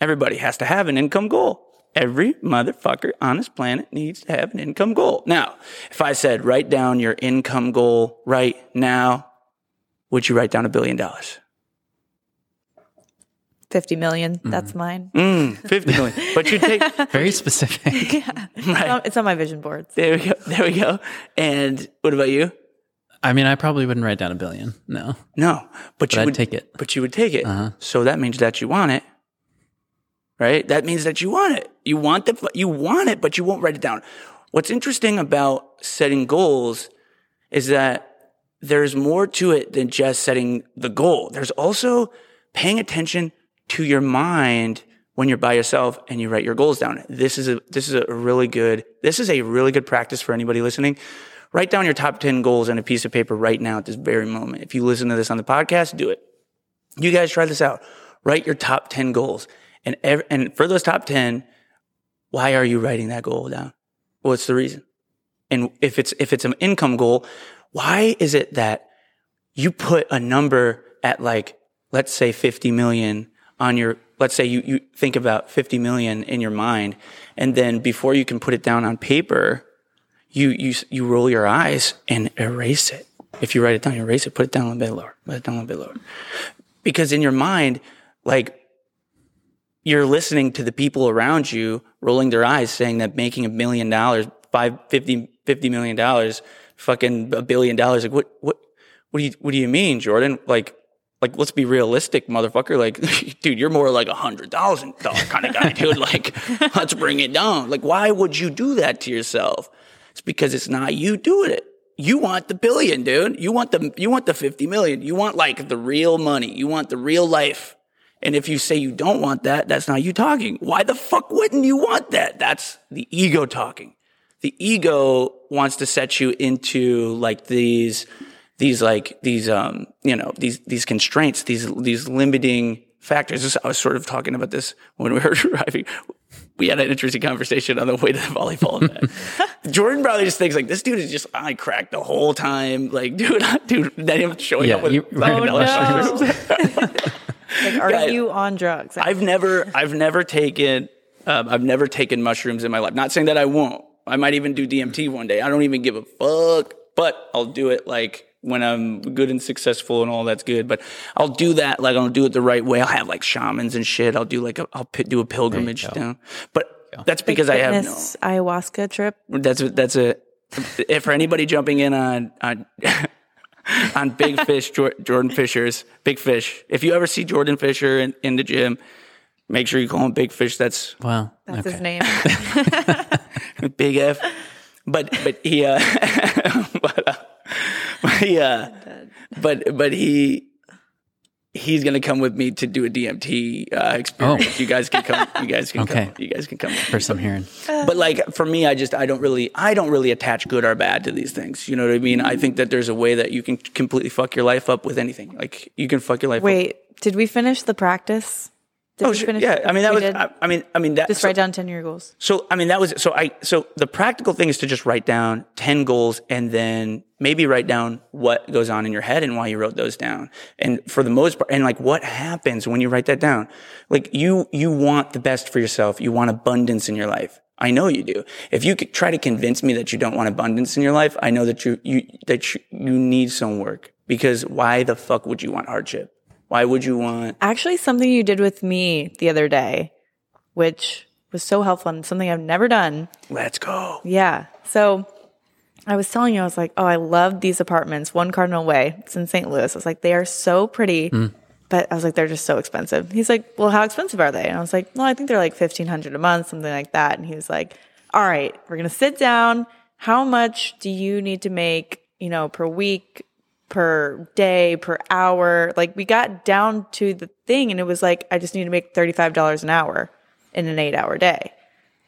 Everybody has to have an income goal. Every motherfucker on this planet needs to have an income goal. Now, if I said, write down your income goal right now, would you write down a billion dollars? 50 million. Mm. That's mine. Mm, 50 million. But you take very specific. yeah. Right. It's on my vision boards. There we go. There we go. And what about you? I mean, I probably wouldn't write down a billion. No. No. But, but you I'd would take it. But you would take it. Uh-huh. So that means that you want it. Right? That means that you want it. You want the you want it, but you won't write it down. What's interesting about setting goals is that there's more to it than just setting the goal. There's also paying attention to your mind when you're by yourself and you write your goals down. This is a, this is a really good, this is a really good practice for anybody listening. Write down your top 10 goals on a piece of paper right now at this very moment. If you listen to this on the podcast, do it. You guys try this out. Write your top 10 goals. And, and for those top 10, why are you writing that goal down? What's the reason? And if it's, if it's an income goal, why is it that you put a number at like, let's say 50 million on your, let's say you, you think about 50 million in your mind, and then before you can put it down on paper, you, you, you roll your eyes and erase it. If you write it down, you erase it, put it down a little bit lower, put it down a little bit lower. Because in your mind, like, you're listening to the people around you rolling their eyes saying that making a million dollars, five, 50, 50 million dollars, fucking a billion dollars. Like, what, what, what do you, what do you mean, Jordan? Like, like let's be realistic, motherfucker. Like, dude, you're more like a hundred thousand dollar kind of guy, dude. Like, let's bring it down. Like, why would you do that to yourself? It's because it's not you doing it. You want the billion, dude. You want the you want the fifty million. You want like the real money. You want the real life. And if you say you don't want that, that's not you talking. Why the fuck wouldn't you want that? That's the ego talking. The ego wants to set you into like these, these like, these, um, you know, these, these constraints, these, these limiting factors. This, I was sort of talking about this when we were driving. We had an interesting conversation on the way to the volleyball event. Jordan probably just thinks like this dude is just I cracked the whole time. Like, dude, dude, then him showing Yeah, up with you- fucking Oh, no. like, are Yeah. you on drugs? I've never, I've never taken, um, I've never taken mushrooms in my life. Not saying that I won't. I might even do DMT one day. I don't even give a fuck, but I'll do it like when I'm good and successful and all that's good. But I'll do that like I'll do it the right way. I'll have like shamans and shit. I'll do like a, I'll pi- do a pilgrimage go. down. But that's Big because I have no. ayahuasca trip. That's a, that's a if for anybody jumping in on on on Big Fish Jordan Fischer's Big Fish. If you ever see Jordan Fischer in, in the gym, make sure you call him Big Fish. That's Wow. That's okay. his name. Big F. But but he uh, but, uh, but he uh, but but he. He's gonna come with me to do a DMT uh, experience. You guys can come. You guys can Oh. Okay. come. You guys can come. with me. First I'm hearing. But like for me, I just I don't really I don't really attach good or bad to these things. You know what I mean? I think that there's a way that you can completely fuck your life up with anything. Like you can fuck your life up. Wait, did we finish the practice? Did Oh finish yeah. I mean that was did? I, mean I mean that just so, write down ten year goals. so I mean that was so I so the practical thing is to just write down 10 goals and then maybe write down what goes on in your head and why you wrote those down. And for the most part and like what happens when you write that down? Like you you want the best for yourself. You want abundance in your life. I know you do. If you could try to convince me that you don't want abundance in your life, I know that you you that you, you need some work because why the fuck would you want hardship? Why would you want Actually, something you did with me the other day, which was so helpful and something I've never done. let's go. Yeah. So I was telling you, I was like, oh, I love these apartments, One Cardinal Way. It's in St. Louis. I was like, they are so pretty. Hmm. But I was like, they're just so expensive. He's like, well, how expensive are they? And I was like, well, I think they're like 1500 a month, something like that. And he was like, all right, we're going to sit down. How much do you need to make, you know, per week, per day, per hour? Like we got down to the thing and it was like, I just need to make $35 an hour in an eight hour day.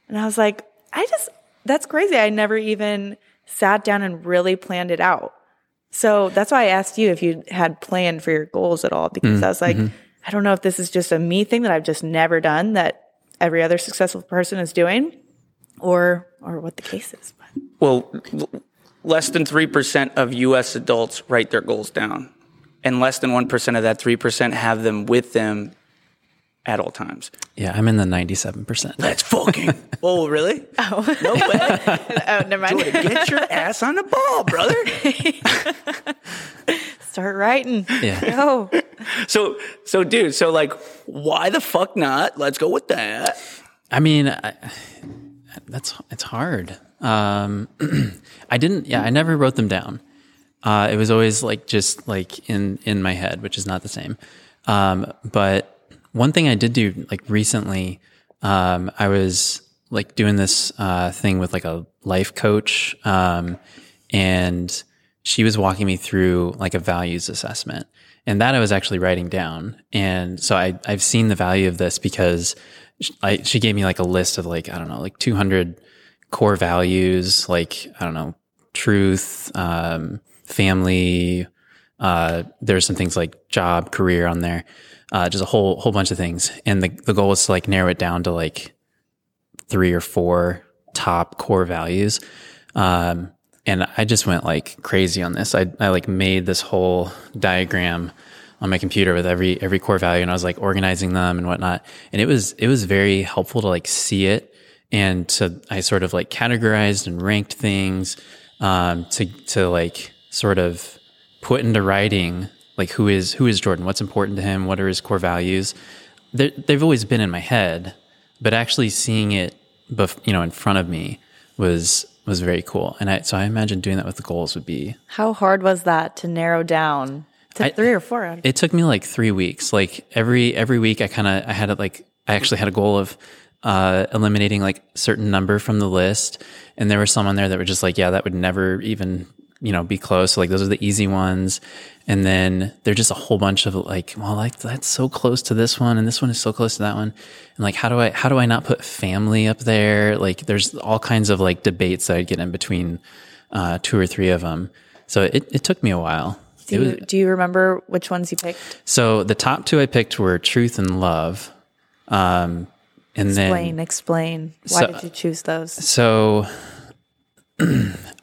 And I was like, I just, that's crazy. I never even sat down and really planned it out. So that's why I asked you if you had planned for your goals at all, because mm, I was like, mm-hmm. I don't know if this is just a me thing that I've just never done that every other successful person is doing or, or what the case is. But Well, less than 3% of US adults write their goals down. And less than 1% of that 3% have them with them at all times. Yeah, I'm in the 97%. Let's fucking. oh, really? Oh. No way. oh, never mind. Jordan, get your ass on the ball, brother. Start writing. Yeah. Go. So, so, dude, so like, why the fuck not? Let's go with that. I mean, I, that's it's hard. Um, I didn't. Yeah, I never wrote them down. Uh, it was always like just like in in my head, which is not the same. Um, but one thing I did do like recently, um, I was like doing this uh, thing with like a life coach, um, and she was walking me through like a values assessment. And that I was actually writing down. And so I, I've seen the value of this because I, she gave me like a list of like, I don't know, like 200 core values, like, I don't know, truth, um, family. Uh, there's some things like job, career on there, uh, just a whole, whole bunch of things. And the, the goal was to like narrow it down to like three or four top core values. Um, and I just went like crazy on this. I, I like made this whole diagram on my computer with every every core value, and I was like organizing them and whatnot. And it was it was very helpful to like see it, and so I sort of like categorized and ranked things um, to to like sort of put into writing like who is who is Jordan, what's important to him, what are his core values. They're, they've always been in my head, but actually seeing it, bef- you know, in front of me was was very cool. And I, so I imagine doing that with the goals would be. How hard was that to narrow down to I- three or four? It took me like three weeks. Like every every week, I kind of I had it like I actually had a goal of uh, eliminating like certain number from the list, and there were some on there that were just like, yeah, that would never even you know, be close. So like those are the easy ones. And then there's just a whole bunch of like, well, like that's so close to this one and this one is so close to that one. And like, how do I, how do I not put family up there? Like there's all kinds of like debates that I get in between, uh, two or three of them. So it, it took me a while. Do you, do you remember which ones you picked? So the top two I picked were truth and love. Um, and Explain, then explain. Why So- did you choose those? so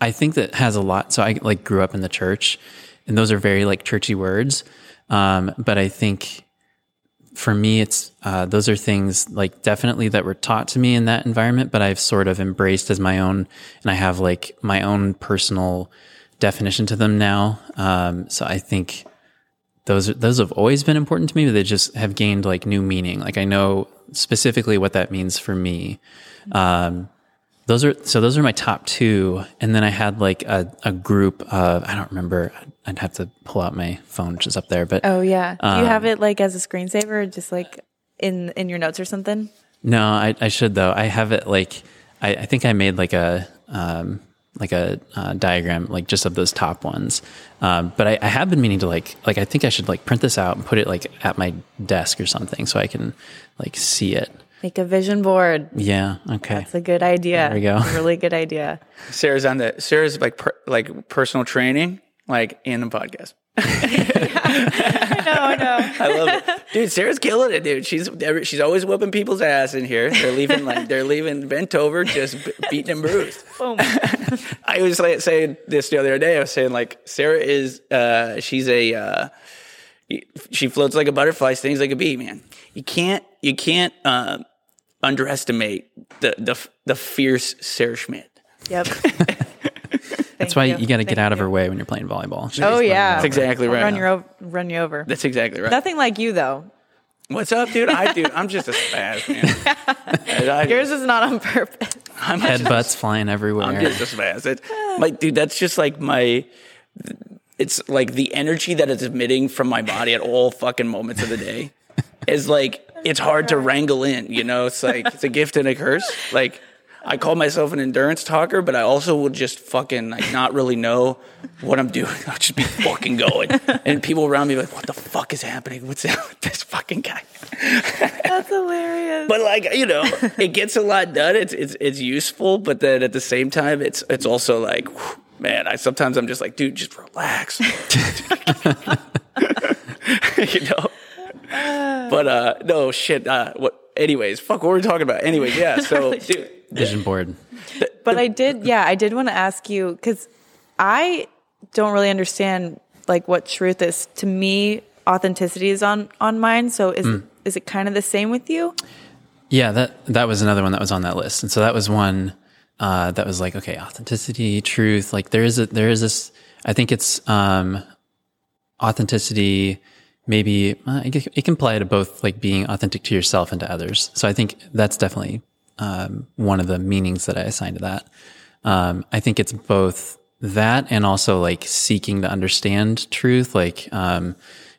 I think that has a lot. So I like grew up in the church, and those are very like churchy words. Um, but I think for me, it's uh, those are things like definitely that were taught to me in that environment, but I've sort of embraced as my own, and I have like my own personal definition to them now. Um, so I think those those have always been important to me, but they just have gained like new meaning. Like I know specifically what that means for me. Um, those are so those are my top two, and then I had like a, a group of I don't remember. I'd have to pull out my phone, which is up there. But Oh yeah. Do you Um, have it like as a screensaver, or just like in in your notes or something? no, I, I should though. I have it like I, I think I made like a um, like a uh, diagram like just of those top ones. Um, but I, I have been meaning to like like I think I should like print this out and put it like at my desk or something so I can like see it. Make a vision board. Yeah. Okay. That's a good idea. There we go. Really good idea. Sarah's on the Sarah's like per, like personal training, like in the podcast. No, no. I love it, dude. Sarah's killing it, dude. She's every- she's always whooping people's ass in here. They're leaving like they're leaving bent over, just beaten and bruised. Boom. I was like saying this the other day. I was saying like Sarah is uh she's a uh she floats like a butterfly, stings like a bee, man. You can't you can't uh, underestimate the the the fierce Sarah Schmidt. Yep. That's why you, got to get out of her way when you're playing volleyball. She's Oh yeah. That's exactly I'll right. Run you over. Run you over. That's exactly right. Nothing like you though. What's up, dude? I do. I'm just a spaz, man. I, Yours is not on purpose. I'm just, headbutts flying everywhere. I'm just a spaz. It, like, dude, that's just like my. It's like the energy that it's emitting from my body at all fucking moments of the day is like it's hard to wrangle in. You know, it's like it's a gift and a curse. Like. I call myself an endurance talker, but I also will just fucking like not really know what I'm doing. I'll just be fucking going, and people around me are like, "What the fuck is happening? What's with this fucking guy?" That's hilarious. but like you know, it gets a lot done. It's it's it's useful, but then at the same time, it's it's also like, whew, man. I sometimes I'm just like, dude, just relax. you know. But uh, no shit. Uh, what? Anyways, fuck. What were we talking about? Anyways, yeah. So, dude, Vision board. But I did, yeah, I did want to ask you because I don't really understand like what truth is. To me, authenticity is on on mine. So is it, is it kind of the same with you? Yeah, that that was another one that was on that list, and so that was one uh, that was like, okay, authenticity, truth. Like there is a there is this. I think it's um, authenticity. Maybe uh, it can apply to both, like being authentic to yourself and to others. So I think that's definitely um, one of the meanings that I assign to that. Um, I think it's both that and also like seeking to understand truth, like um,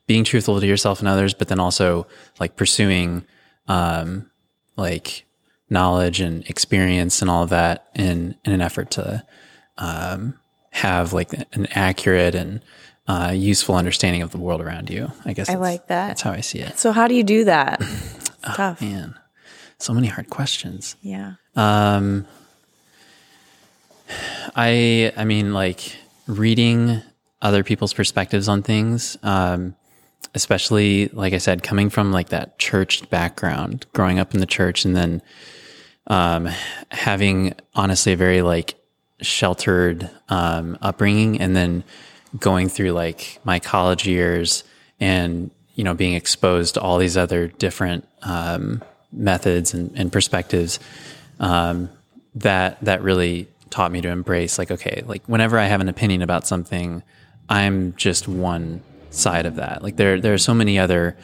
being truthful to yourself and others, but then also like pursuing um, like knowledge and experience and all of that in in an effort to um, have like an accurate and uh, useful understanding of the world around you. I guess I like that. That's how I see it. So how do you do that? It's tough. Man, so many hard questions. Yeah. Um, I I mean, like reading other people's perspectives on things, um, especially like I said, coming from like that church background, growing up in the church, and then um, having honestly a very like sheltered um, upbringing, and then going through like my college years and you know being exposed to all these other different um, methods and, and perspectives um, that that really taught me to embrace like okay like whenever i have an opinion about something i'm just one side of that. Like there there are so many other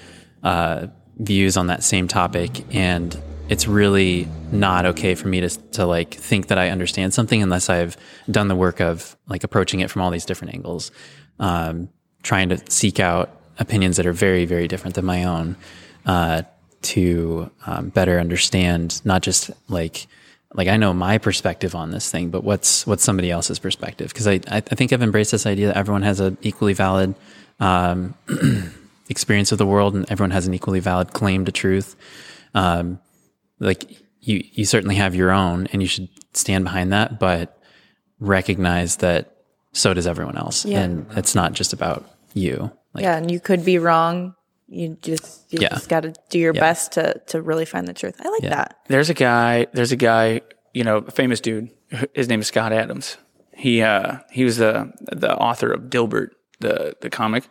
uh, views on that same topic and it's really not okay for me to to like think that i understand something unless i've done the work of like approaching it from all these different angles um, trying to seek out opinions that are very very different than my own uh, to um, better understand not just like like I know my perspective on this thing, but what's what's somebody else's perspective? Because I I think I've embraced this idea that everyone has an equally valid um, experience of the world, and everyone has an equally valid claim to truth. Um, like you you certainly have your own, and you should stand behind that, but recognize that so does everyone else, Yeah. and it's not just about you. Like, yeah, and you could be wrong. You just you Yeah. just got to do your best to to really find the truth. I like Yeah. that. There's a guy. There's a guy. You know, a famous dude. His name is Scott Adams. He uh he was the the author of Dilbert, the the comic,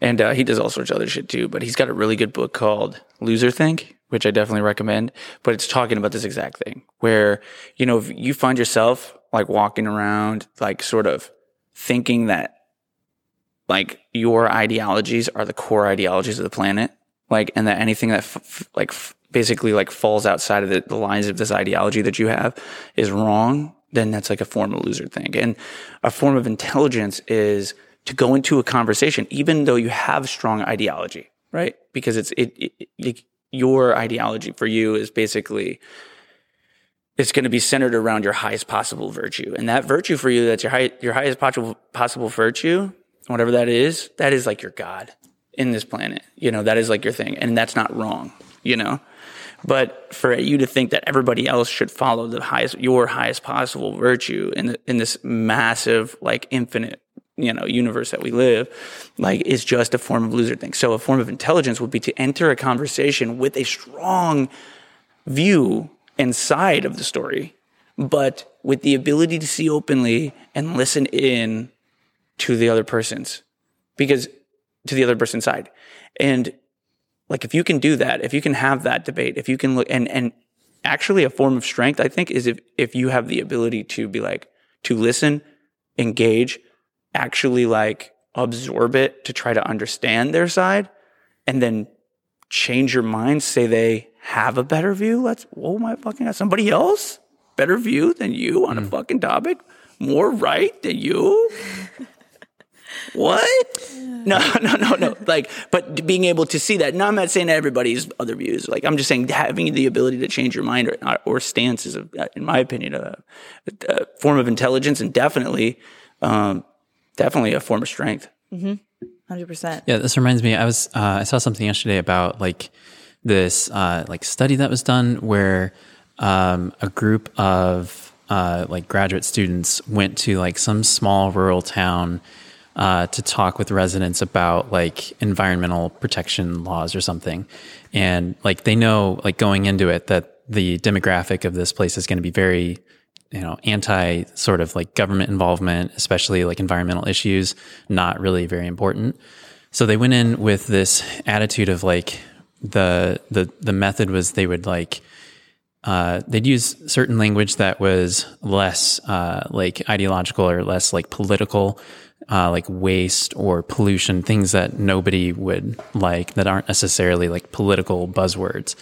and uh, he does all sorts of other shit too. But he's got a really good book called Loser Think, which I definitely recommend. But it's talking about this exact thing, where you know if you find yourself like walking around, like sort of thinking that like your ideologies are the core ideologies of the planet. Like and that anything that f- f- like f- basically like falls outside of the, the lines of this ideology that you have is wrong then that's like a form of loser think. And a form of intelligence is to go into a conversation even though you have strong ideology right? Because it's it, it, it like, your ideology for you is basically it's going to be centered around your highest possible virtue. And that virtue for you, that's your high, your highest possible, possible virtue, whatever that is, that is like your God in this planet. You know, that is like your thing. And that's not wrong, you know? But for you to think that everybody else should follow the highest, your highest possible virtue in, the, in this massive, like infinite, you know, universe that we live, like is just a form of loser think. So a form of intelligence would be to enter a conversation with a strong view and side of the story, but with the ability to see openly and listen in to the other person's because to the other person's side. And like if you can do that, if you can have that debate, if you can look and and actually a form of strength, I think, is if if you have the ability to be like to listen, engage, actually like absorb it to try to understand their side, and then change your mind, say they have a better view. Let's, oh my fucking God, somebody else better view than you on a mm. fucking topic, more right than you. What? No, no, no, no. Like, but being able to see that. No, I'm not saying everybody's other views. Like, I'm just saying having the ability to change your mind or, or stance is, a, in my opinion, a, a form of intelligence and definitely, um, definitely a form of strength. Hundred percent. Yeah, this reminds me. I was uh, I saw something yesterday about like this uh, like study that was done where um, a group of uh, like graduate students went to like some small rural town uh, to talk with residents about like environmental protection laws or something, and like they know like going into it that the demographic of this place is going to be very you know, anti sort of like government involvement, especially like environmental issues, not really very important. So they went in with this attitude of like the the the method was they would like uh, they'd use certain language that was less uh, like ideological or less like political, uh, like waste or pollution, things that nobody would like that aren't necessarily like political buzzwords.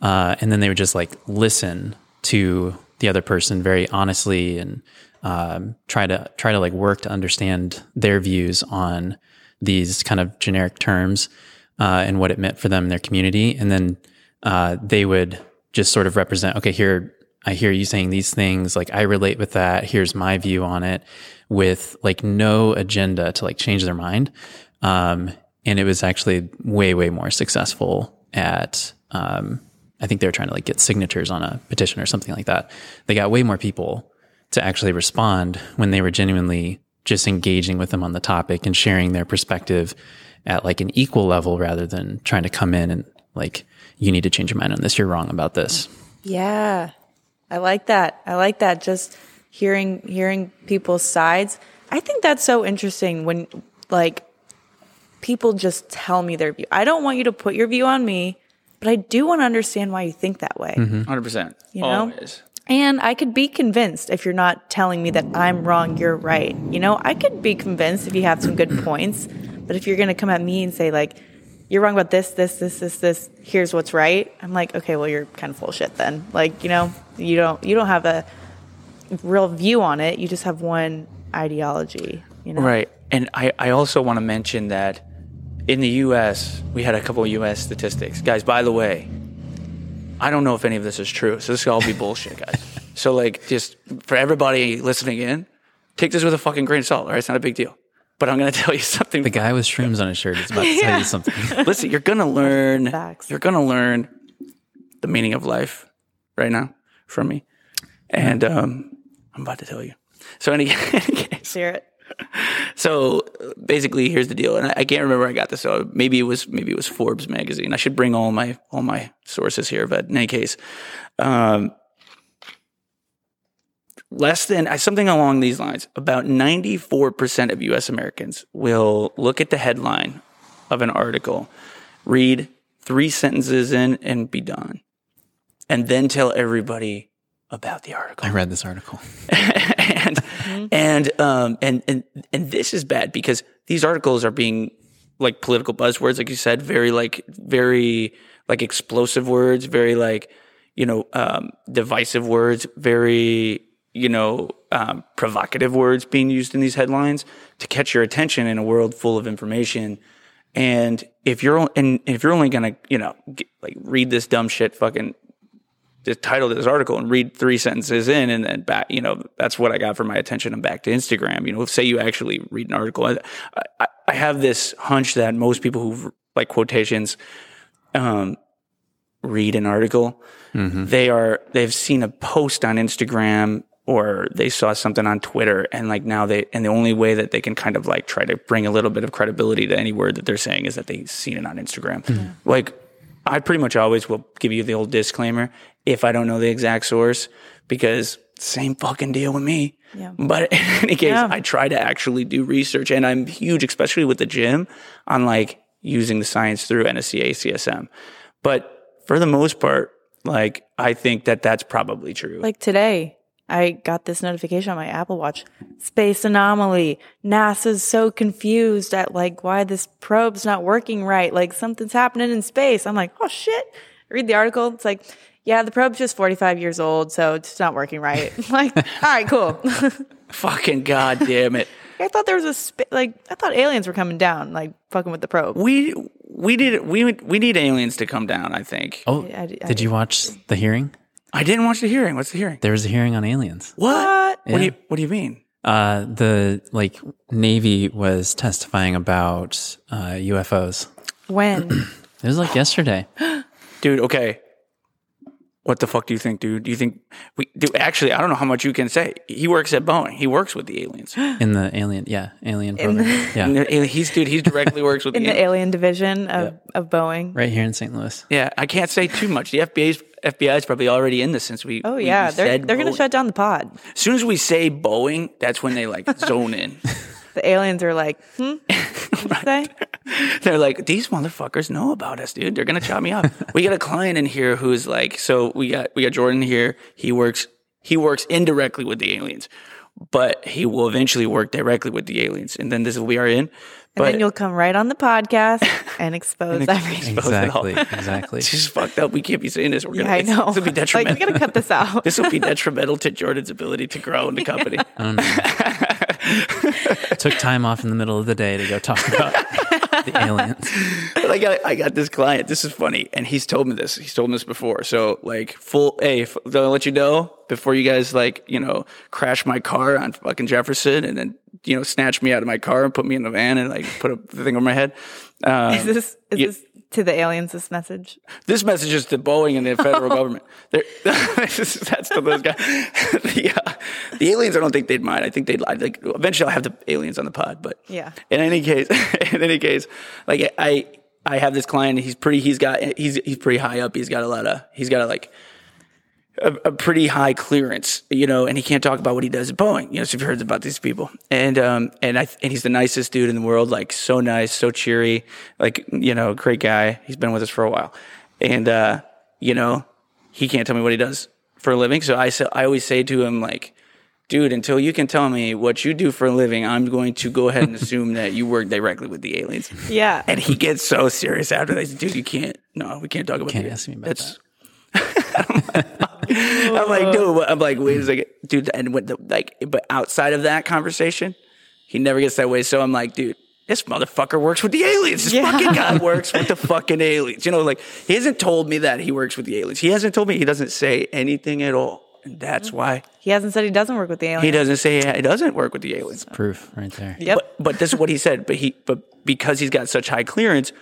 Uh, and then they would just like listen to the other person very honestly and um, try to try to like work to understand their views on these kind of generic terms uh, and what it meant for them in their community, and then uh, they would just sort of represent. Okay, here I hear you saying these things. Like I relate with that. Here's my view on it, with like no agenda to like change their mind. Um, and it was actually way way more successful at um, I think they were trying to like get signatures on a petition or something like that. They got way more people to actually respond when they were genuinely just engaging with them on the topic and sharing their perspective at like an equal level rather than trying to come in and like, you need to change your mind on this. You're wrong about this. Yeah. I like that. I like that. Just hearing hearing people's sides. I think that's so interesting when like people just tell me their view. I don't want you to put your view on me, but I do want to understand why you think that way. Mm-hmm. 100%. You know? Always. And I could be convinced if you're not telling me that I'm wrong, you're right. You know, I could be convinced if you have some good points, but if you're going to come at me and say like you're wrong about this, this, this, this, this, here's what's right. I'm like, okay, well you're kind of full of shit then. Like, you know, you don't you don't have a real view on it. You just have one ideology, you know. Right. And I, I also want to mention that in the US, we had a couple of US statistics. Guys, by the way, I don't know if any of this is true. So this could all be bullshit, guys. So like, just for everybody listening in, take this with a fucking grain of salt. All right, it's not a big deal. But I'm going to tell you something. The guy with shrooms on his shirt is about to tell you something. Listen, you're going to learn. Facts. You're going to learn the meaning of life right now from me, and um, I'm about to tell you. So any, any case, Hear it. so basically, here's the deal, and I, I can't remember where I got this. So maybe it was maybe it was Forbes magazine. I should bring all my all my sources here, but in any case, um, less than something along these lines. About 94 percent of U.S. Americans will look at the headline of an article, read three sentences in, and be done, and then tell everybody about the article I read this article. and and um and and and this is bad because these articles are being like political buzzwords, like you said, very like very like explosive words, very like you know um, divisive words, very you know um, provocative words being used in these headlines to catch your attention in a world full of information. And if you're and if you're only gonna you know get, like read this dumb shit fucking the title of this article and read three sentences in and then back, you know, that's what I got for my attention and back to Instagram. You know, say you actually read an article. I, I, I have this hunch that most people who like quotations, um, read an article, they are, they've seen a post on Instagram or they saw something on Twitter and like now they, and the only way that they can kind of like try to bring a little bit of credibility to any word that they're saying is that they've seen it on Instagram. Like, I pretty much always will give you the old disclaimer if I don't know the exact source because same fucking deal with me. Yeah. But in any case, Yeah. I try to actually do research and I'm huge, especially with the gym on like using the science through NSCA CSM. But for the most part, like I think that that's probably true. Like today, I got this notification on my Apple Watch. Space anomaly. NASA's so confused at like why this probe's not working right. Like something's happening in space. I'm like, oh shit. Read the article. It's like, yeah, the probe's just 45 years old, so it's not working right. Like, all right, cool. fucking goddamn it. I thought there was a spa- like I thought aliens were coming down, like fucking with the probe. We we need we we need aliens to come down, I think. Oh, I- I- did you watch the hearing? I didn't watch the hearing. What's the hearing? There was a hearing on aliens. What? What? What do you what do you mean? Uh, the like Navy was testifying about uh, UFOs. When? It was like yesterday. dude. Okay, what the fuck do you think, dude? Do you think we? Do actually, I don't know how much you can say. He works at Boeing. He works with the aliens. in the alien yeah alien program yeah And the- he's dude. He's directly works with in the. the alien division of, of Boeing. right here in st louis yeah, I can't say too much. The FBI's FBI is probably already in this since we. Oh yeah, we they're said they're gonna shut down the pod. As soon as we say Boeing, that's when they like zone in. The aliens are like, hmm? What'd you say? They're like, these motherfuckers know about us, dude. They're gonna chop me up. we got a client in here who's like, so we got we got Jordan here. He works he works indirectly with the aliens, but he will eventually work directly with the aliens, and then this will be our in. And But then you'll come right on the podcast and expose everything. expose exactly exactly it's just fucked up. We can't be saying this. We're gonna. I know. This will be like detrimental. we gotta cut this out. this will be detrimental to Jordan's ability to grow in the company. Oh, took time off in the middle of the day to go talk about the aliens But I got I got this client. This is funny, and he's told me this. He's told me this before. So like full. Hey, f- I'll let you know before you guys like you know crash my car on fucking Jefferson, and then you know snatch me out of my car and put me in the van and like put a thing over my head. Um, Is this is Yeah. this to the aliens? This message? this message is to Boeing and the federal government. That's to those guys. the, uh, the aliens, I don't think they'd mind. I think they'd like. eventually, I'll have the aliens on the pod. But Yeah. In any case, in any case, like I, I have this client. He's pretty. He's got. He's he's pretty high up. He's got a lot of. He's got a like. A, a pretty high clearance, you know, and he can't talk about what he does at Boeing. You know, so you've heard about these people, and um, and I and he's the nicest dude in the world, like so nice, so cheery, like you know, great guy. He's been with us for a while, and uh, you know, he can't tell me what he does for a living. So I say, I always say to him like, dude, until you can tell me what you do for a living, I'm going to go ahead and assume that you work directly with the aliens. Yeah. And he gets so serious after that. Dude, you can't. No, we can't talk about Can't the- ask me about that's- I'm like, dude. what- I'm like, wait a second, dude. And what the like, but outside of that conversation, he never gets that way. So I'm like, dude, this motherfucker works with the aliens. This fucking guy works with the fucking aliens. You know, like he hasn't told me that he works with the aliens. He hasn't told me he doesn't say anything at all. And that's why He hasn't said he doesn't work with the aliens. he doesn't say he doesn't work with the aliens. Proof right there. Yep. But, but this is what he said. But he, but because he's got such high clearance,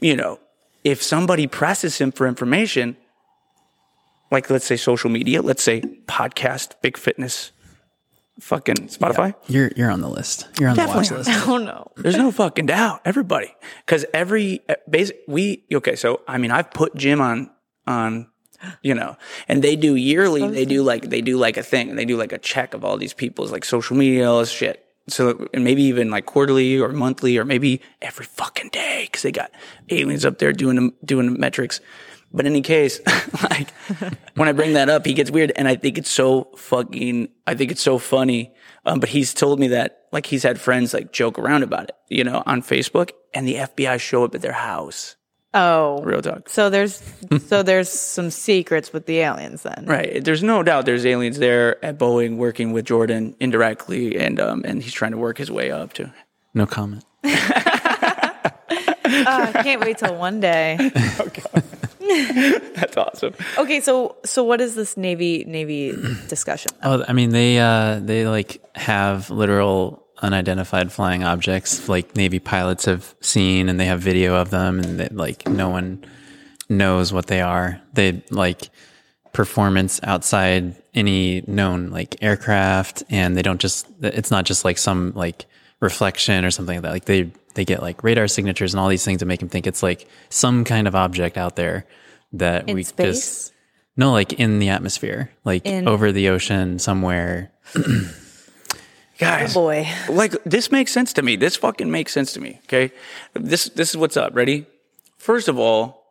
you know, if somebody presses him for information, like let's say social media, let's say podcast, big fitness, fucking Spotify, You're you're on the list. You're on Definitely the watch list. Oh no. there's no fucking doubt. Everybody, because every eh, basic we okay. So I mean, I've put Jim on on. You know, and they do yearly. They do like they do like a thing. and They do like a check of all these people's like social media, all this shit. So and maybe even like quarterly or monthly or maybe every fucking day because they got aliens up there doing the, doing metrics. But in any case, like when I bring that up, he gets weird, and I think it's so fucking. I think it's so funny. Um, but he's told me that like he's had friends like joke around about it, you know, on Facebook, and the FBI show up at their house. Oh. Real talk. So there's so there's some secrets with the aliens then. Right. There's no doubt there's aliens there at Boeing working with Jordan indirectly, and um, and he's trying to work his way up to. No comment. Oh, I can't wait till one day. That's awesome. Okay, so so what is this Navy Navy discussion? Oh, I mean they uh they like have literal unidentified flying objects like Navy pilots have seen and they have video of them and that like no one knows what they are. They like performance outside any known like aircraft and they don't just it's not just like some like reflection or something like that. Like they they get like radar signatures and all these things that make them think it's like some kind of object out there that In we space? just no, like in the atmosphere, like In- over the ocean somewhere. Guys, Boy. like this makes sense to me. This fucking makes sense to me. Okay, this this is what's up. Ready? First of all,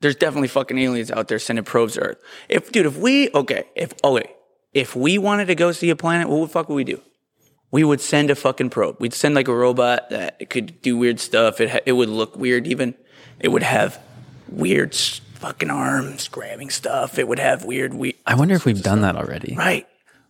there's definitely fucking aliens out there sending probes to Earth. If dude, if we okay, if okay, if we wanted to go see a planet, what the fuck would we do? We would send a fucking probe. We'd send like a robot that could do weird stuff. It ha- it would look weird. Even it would have weird fucking arms grabbing stuff. It would have weird we I wonder if we've done that already. Right.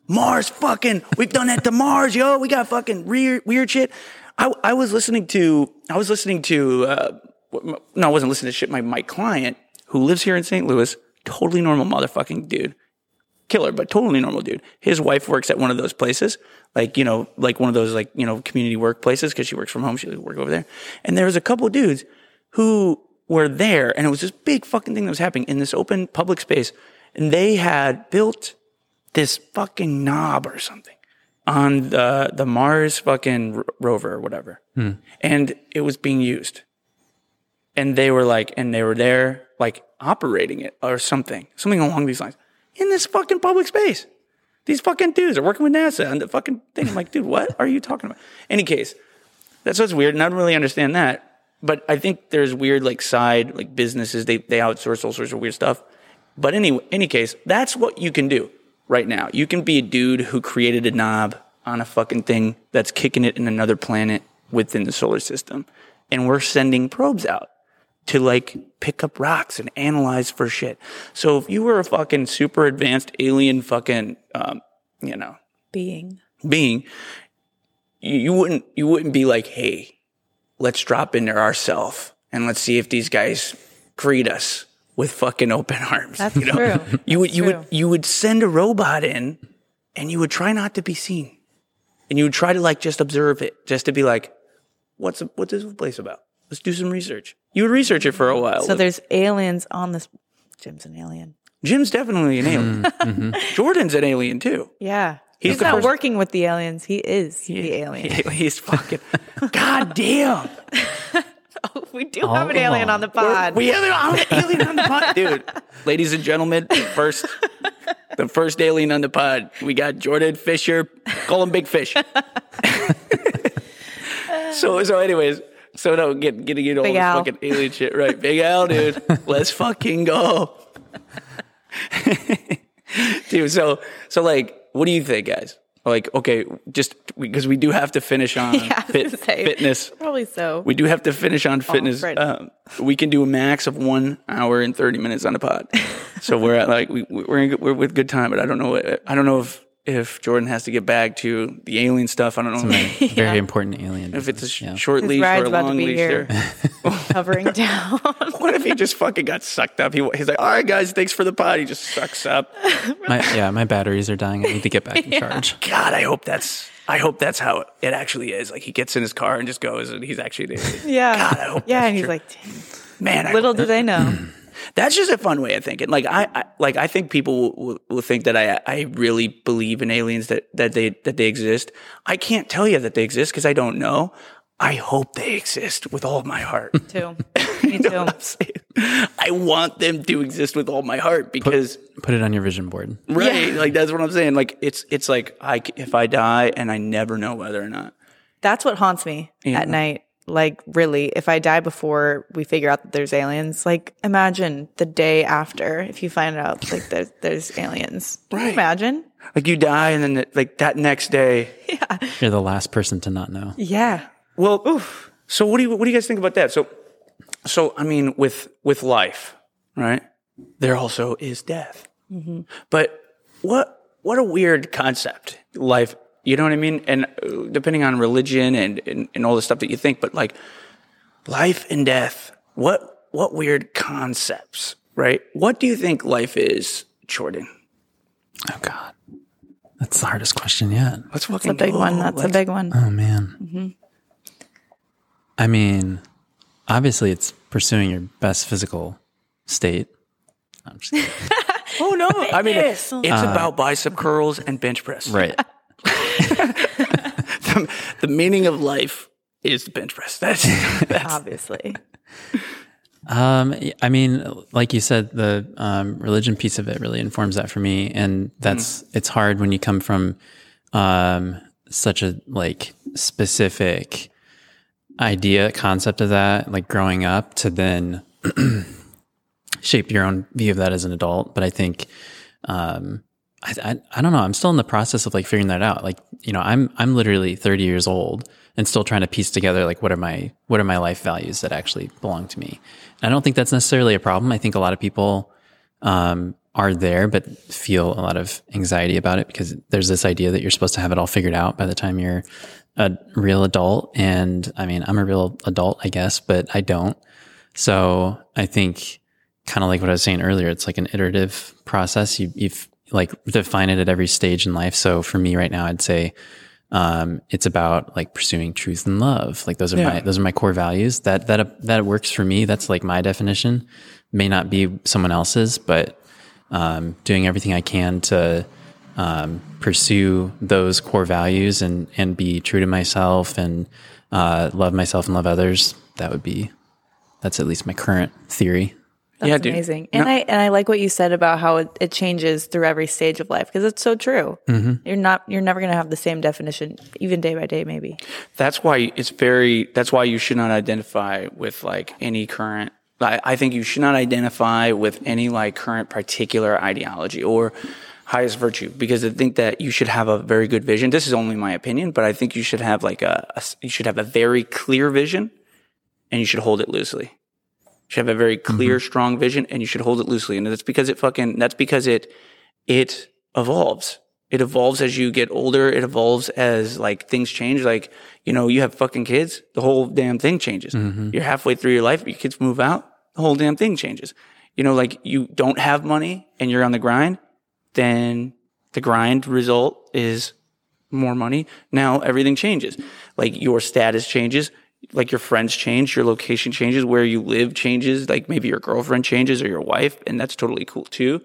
Mars fucking, we've done that to Mars, yo. We got fucking weird, weird shit. I, I was listening to, I was listening to, uh, no, I wasn't listening to shit. My, my client who lives here in St. Louis, totally normal motherfucking dude. Killer, but totally normal dude. His wife works at one of those places, like, you know, like one of those, like, you know, community workplaces because she works from home. She would work over there. And there was a couple dudes who were there and it was this big fucking thing that was happening in this open public space. And they had built this fucking knob or something on the the Mars fucking rover or whatever, hmm. and it was being used. And they were like, and they were there like operating it or something, something along these lines in this fucking public space. These fucking dudes are working with NASA and the fucking thing. I'm like, dude, what are you talking about? Any case, that's what's weird, and I don't really understand that. But I think there's weird like side like businesses they they outsource all sorts of weird stuff. But any any case, that's what you can do right now. You can be a dude who created a knob on a fucking thing that's kicking it in another planet within the solar system, and we're sending probes out to like pick up rocks and analyze for shit. So if you were a fucking super advanced alien fucking um, you know Being. being, you, you wouldn't you wouldn't be like, hey, let's drop in there ourselves and let's see if these guys greet us with fucking open arms. That's you know? true. You would you true. would you would send a robot in and you would try not to be seen. And you would try to like just observe it, just to be like, what's what's this place about? Let's do some research. You would research it for a while. So there's aliens on this. Jim's an alien. Jim's definitely an alien. Hmm. Mm-hmm. Jordan's an alien too. Yeah. He's He's, the not first- working with the aliens. He is the alien. He- he's fucking. God damn. Oh, we do have an oh. alien on the We're- pod. We have an alien on the pod, dude. Ladies and gentlemen, the first, the first alien on the pod. We got Jordan Fischer. Call him Big Fish. so, so, anyways, so no, get getting into all Big this Al. fucking alien shit, right? Big Al, dude. Let's fucking go, dude. So, so, like, what do you think, guys? Like, okay, just because we do have to finish on Yeah, I was fit, gonna say. fitness. Probably so. We do have to finish on fitness. right. Um, we can do a max of one hour and thirty minutes on the pod. so we're at like we we're in, we're with good time, but I don't know I don't know if if Jordan has to get back to the alien stuff. I don't know Very important alien. if it's a sh- yeah. short His leash or ride's a about to long be leash. here. There. Hovering down. what if he just fucking got sucked up? He, he's like, all right, guys, thanks for the pot. He just sucks up. My, yeah, my batteries are dying. I need to get back in charge. God, I hope that's. I hope that's how it actually is. Like he gets in his car and just goes, and he's actually an alien. yeah. God, I hope yeah, that's and he's like, "Dang, Man, I little do they know. That's just a fun way of thinking. Like I, I like I think people will, will think that I I really believe in aliens that that they that they exist. I can't tell you that they exist because I don't know. I hope they exist with all my heart. too. Me You know too. what I'm saying? I want them to exist with all my heart because Put it on your vision board. right, Yeah. like that's what I'm saying. Like it's it's like I c- if I die and I never know whether or not. That's what haunts me Yeah. at night. Like, really, if I die before we figure out that there's aliens, like, imagine the day after if you find out like there's, there's aliens. Can you Right. imagine? Like you die and then the, like that next day. Yeah. You're the last person to not know. Yeah. Well, oof. So what do you what do you guys think about that? So, so I mean, with with life, right? There also is death. Mm-hmm. But what what a weird concept, life. You know what I mean? And uh, depending on religion and, and and all the stuff that you think, but like life and death. What what weird concepts, right? What do you think life is, Jordan? Oh God, that's the hardest question yet. Let's It's fucking a big go. one. That's a Let's- big one. Oh man. I mean, obviously, it's pursuing your best physical state. I'm just. Oh no! I mean, it's, it's about bicep curls and bench press. right. the, the meaning of life is the bench press. That's, that's Obviously. Um, I mean, like you said, the um, religion piece of it really informs that for me, and that's it's hard when you come from um, such a like specific idea concept of that, like growing up, to then shape your own view of that as an adult. But I think, um, I, I, I don't know. I'm still in the process of like figuring that out. Like, you know, I'm, I'm literally 30 years old and still trying to piece together like what are my, what are my life values that actually belong to me. And I don't think that's necessarily a problem. I think a lot of people, um, are there, but feel a lot of anxiety about it because there's this idea that you're supposed to have it all figured out by the time you're a real adult. And I mean, I'm a real adult, I guess, but I don't. So I think kind of like what I was saying earlier, it's like an iterative process. You, you've like define it at every stage in life. So for me right now, I'd say, um, it's about like pursuing truth and love. Like those are my, those are my core values that, that, that works for me. That's like my definition may not be someone else's, but, um, doing everything I can to, um, pursue those core values and, and be true to myself and, uh, love myself and love others. That would be, that's at least my current theory. That's Yeah, dude. amazing. And I and I like what you said about how it, it changes through every stage of life because it's so true. Mm-hmm. You're not you're never going to have the same definition even day by day maybe. that's why it's very, that's why you should not identify with like any current, I, I think you should not identify with any like current particular ideology or highest virtue because I think that you should have a very good vision. This is only my opinion, but I think you should have like a, a you should have a very clear vision and you should hold it loosely. You should have a very mm-hmm. clear, strong vision and you should hold it loosely. And that's because it fucking, that's because it, it evolves. It evolves as you get older. It evolves as like things change. Like, you know, you have fucking kids, the whole damn thing changes. Mm-hmm. You're halfway through your life, your kids move out, the whole damn thing changes. You know, like you don't have money and you're on the grind, then the grind result is more money. Now everything changes. Like your status changes, like your friends change, your location changes, where you live changes, like maybe your girlfriend changes or your wife, and that's totally cool too.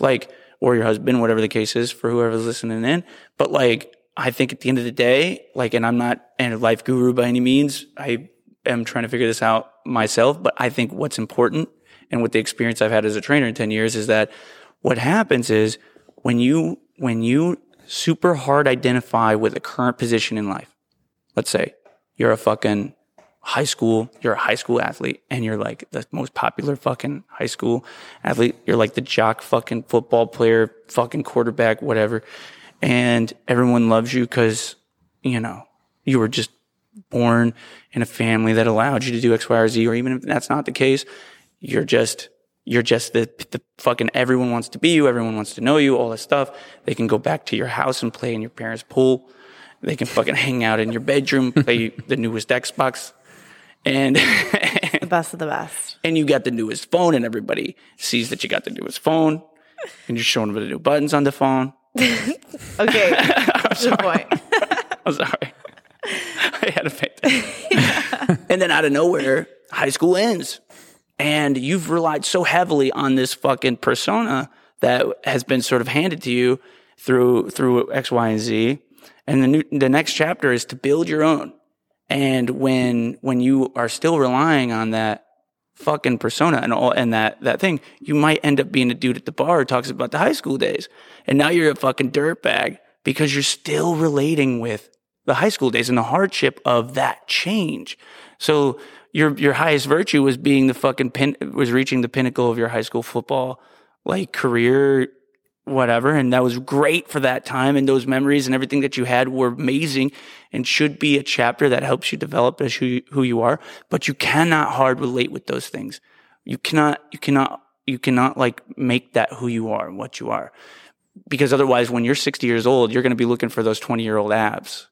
Like, or your husband, whatever the case is for whoever's listening in. But like, I think at the end of the day, like, and I'm not a life guru by any means. I am trying to figure this out myself, but I think what's important and with the experience I've had as a trainer in 10 years is that what happens is when you, when you super hard identify with a current position in life, let's say you're a fucking high school, you're a high school athlete and you're like the most popular fucking high school athlete. You're like the jock fucking football player, fucking quarterback, whatever. And everyone loves you because, you know, you were just born in a family that allowed you to do X, Y, or Z, or even if that's not the case, you're just, You're just the, the fucking everyone wants to be you. Everyone wants to know you, all this stuff. They can go back to your house and play in your parents' pool. They can fucking hang out in your bedroom, play the newest Xbox. And The best of the best. and you got the newest phone and everybody sees that you got the newest phone and you're showing them the new buttons on the phone. Okay. The point. I'm sorry. I had to make that. and then out of nowhere, high school ends. And you've relied so heavily on this fucking persona that has been sort of handed to you through through X, Y, and Z. And the new, the next chapter is to build your own. And when when you are still relying on that fucking persona and all and that that thing, you might end up being a dude at the bar who talks about the high school days. And now you're a fucking dirtbag because you're still relating with the high school days and the hardship of that change. So your your highest virtue was being the fucking pin was reaching the pinnacle of your high school football like career whatever and that was great for that time and those memories and everything that you had were amazing and should be a chapter that helps you develop as who you, who you are but you cannot hard relate with those things. You cannot you cannot you cannot like make that who you are and what you are because otherwise when you're 60 years old you're going to be looking for those 20 year old abs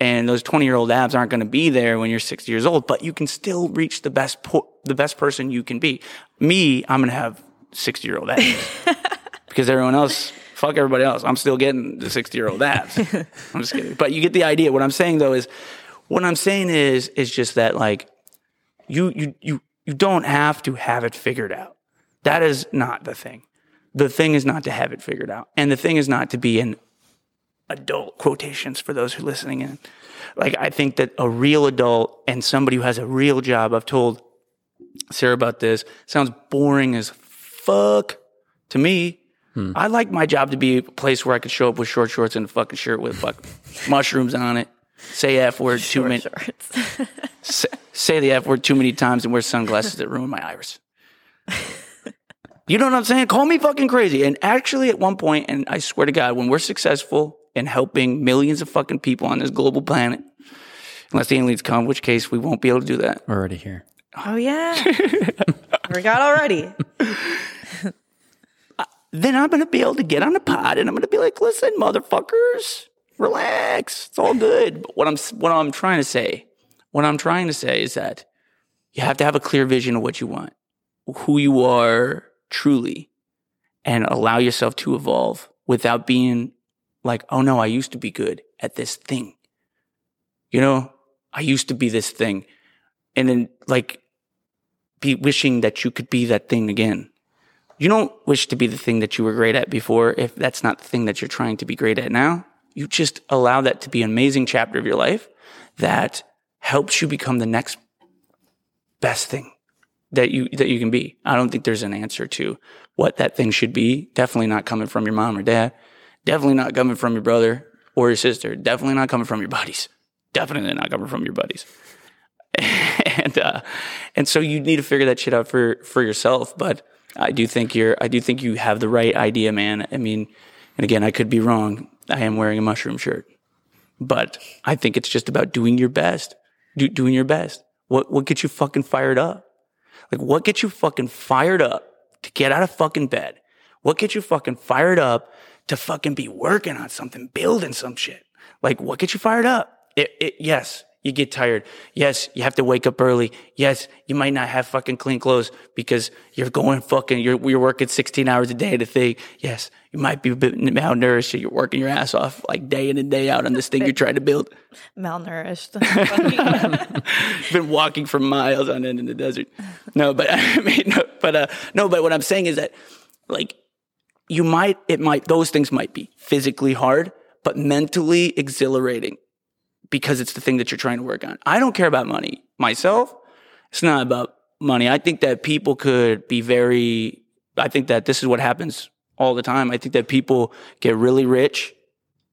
and those 20 year old abs aren't going to be there when you're 60 years old but you can still reach the best po- the best person you can be. Me i'm going to have 60 year old abs because everyone else fuck everybody else. I'm still getting the 60 year old abs i'm just kidding. But you get the idea. What i'm saying though is what i'm saying is is just that like you you you you don't have to have it figured out. That is not the thing. The thing is not to have it figured out. And the thing is not to be an adult quotations for those who are listening in. Like I think that a real adult and somebody who has a real job, I've told Sarah about this, sounds boring as fuck to me. Hmm. I like my job to be a place where I could show up with short shorts and a fucking shirt with fucking mushrooms on it. Say F word too many Shorts. say, say the F word too many times and wear sunglasses that ruin my iris. You know what I'm saying? Call me fucking crazy. And actually, at one point, and I swear to God, when we're successful in helping millions of fucking people on this global planet, unless the aliens come, which case we won't be able to do that. We're already here. Oh yeah. Forgot already. Then I'm going to be able to get on a pod and I'm going to be like, listen, motherfuckers, relax. It's all good. But what I'm, what I'm trying to say, what I'm trying to say is that you have to have a clear vision of what you want, who you are truly, and allow yourself to evolve without being like, oh no, I used to be good at this thing. You know, I used to be this thing. And then like be wishing that you could be that thing again. You don't wish to be the thing that you were great at before if that's not the thing that you're trying to be great at now. You just allow that to be an amazing chapter of your life that helps you become the next best thing that you that you can be. I don't think there's an answer to what that thing should be. Definitely not coming from your mom or dad. Definitely not coming from your brother or your sister. Definitely not coming from your buddies. Definitely not coming from your buddies. and uh, and so you need to figure that shit out for for yourself. But I do think you're I do think you have the right idea, man. I mean, and again, I could be wrong. I am wearing a mushroom shirt, but I think it's just about doing your best. Do, doing your best. What what gets you fucking fired up? Like what gets you fucking fired up to get out of fucking bed? What gets you fucking fired up to fucking be working on something, building some shit? Like what gets you fired up? It, it, yes, you get tired. Yes, you have to wake up early. Yes, you might not have fucking clean clothes because you're going fucking, you're, you're working 16 hours a day to think. Yes, you might be a bit malnourished. You're working your ass off like day in and day out on this thing you're trying to build. Malnourished. been walking for miles on end in the desert. No, but I mean, no, but uh, no, but what I'm saying is that, like, you might, it might, those things might be physically hard, but mentally exhilarating because it's the thing that you're trying to work on. I don't care about money myself. It's not about money. I think that people could be very, I think that this is what happens all the time. I think that people get really rich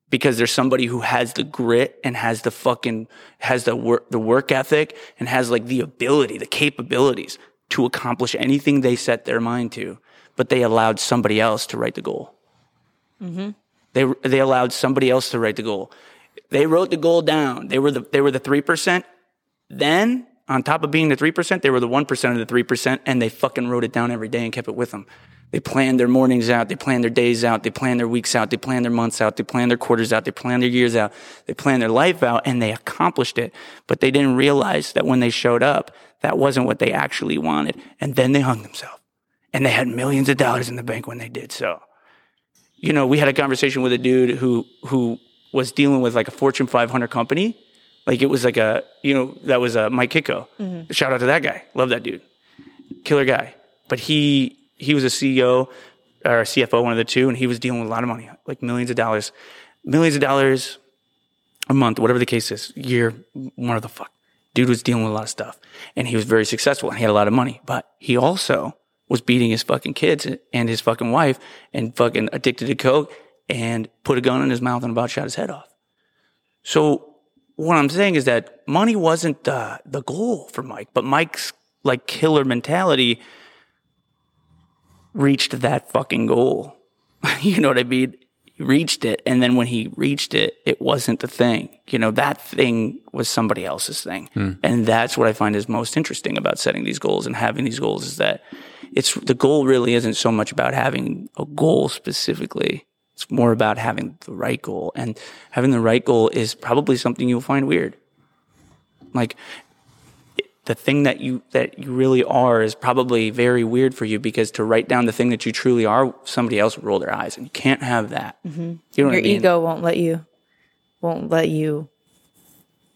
because there's somebody who has the grit and has the fucking has the work the work ethic and has like the ability, the capabilities to accomplish anything they set their mind to, but they allowed somebody else to write the goal. Mm-hmm. They they allowed somebody else to write the goal. They wrote the goal down. They were the they were the three percent. Then On top of being the 3%, they were the 1% of the 3% and they fucking wrote it down every day and kept it with them. They planned their mornings out. They planned their days out. They planned their weeks out. They planned their months out. They planned their quarters out. They planned their years out. They planned their life out and they accomplished it. But they didn't realize that when they showed up, that wasn't what they actually wanted. And then they hung themselves and they had millions of dollars in the bank when they did so. You know, we had a conversation with a dude who, who was dealing with like a Fortune 500 company. Like it was like a, you know, that was a Mike Kiko. Mm-hmm. Shout out to that guy. Love that dude. Killer guy. But he, he was a CEO or a CFO, one of the two, and he was dealing with a lot of money, like millions of dollars, millions of dollars a month, whatever the case is, year, one of the fuck. Dude was dealing with a lot of stuff and he was very successful and he had a lot of money, but he also was beating his fucking kids and his fucking wife and fucking addicted to coke and put a gun in his mouth and about shot his head off. So what I'm saying is that money wasn't uh, the goal for Mike, but Mike's like killer mentality reached that fucking goal. you know what I mean? He reached it. And then when he reached it, it wasn't the thing. You know, that thing was somebody else's thing. Mm. And that's what I find is most interesting about setting these goals and having these goals is that it's the goal really isn't so much about having a goal specifically. It's more about having the right goal. And having the right goal is probably something you'll find weird. Like the thing that you that you really are is probably very weird for you because to write down the thing that you truly are, somebody else would roll their eyes, and you can't have that. Mm-hmm. You know Your I mean? ego won't let you won't let you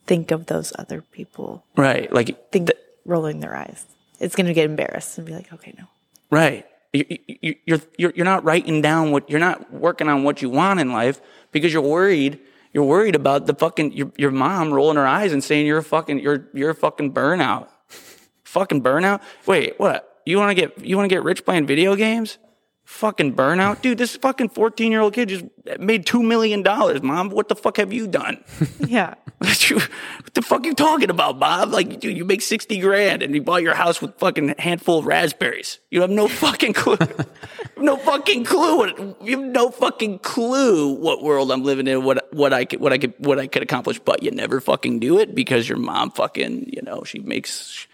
think of those other people. Right, like think th- rolling their eyes. It's going to get embarrassed and be like, okay, no. Right. You, you, you're you're you're not writing down what you're not working on what you want in life because you're worried you're worried about the fucking your, your mom rolling her eyes and saying you're a fucking you're you're a fucking burnout. fucking burnout? Wait, what? You want to get you want to get rich playing video games? Fucking burnout, dude. This fucking fourteen year old kid just made two million dollars. Mom, what the fuck have you done? Yeah. what the fuck are you talking about, Bob? Like, dude, you make sixty grand and you bought your house with fucking handful of raspberries. You have no fucking clue. no fucking clue. What, you have no fucking clue what world I'm living in. What what I could what I could what I could accomplish. But you never fucking do it because your mom fucking you know she makes.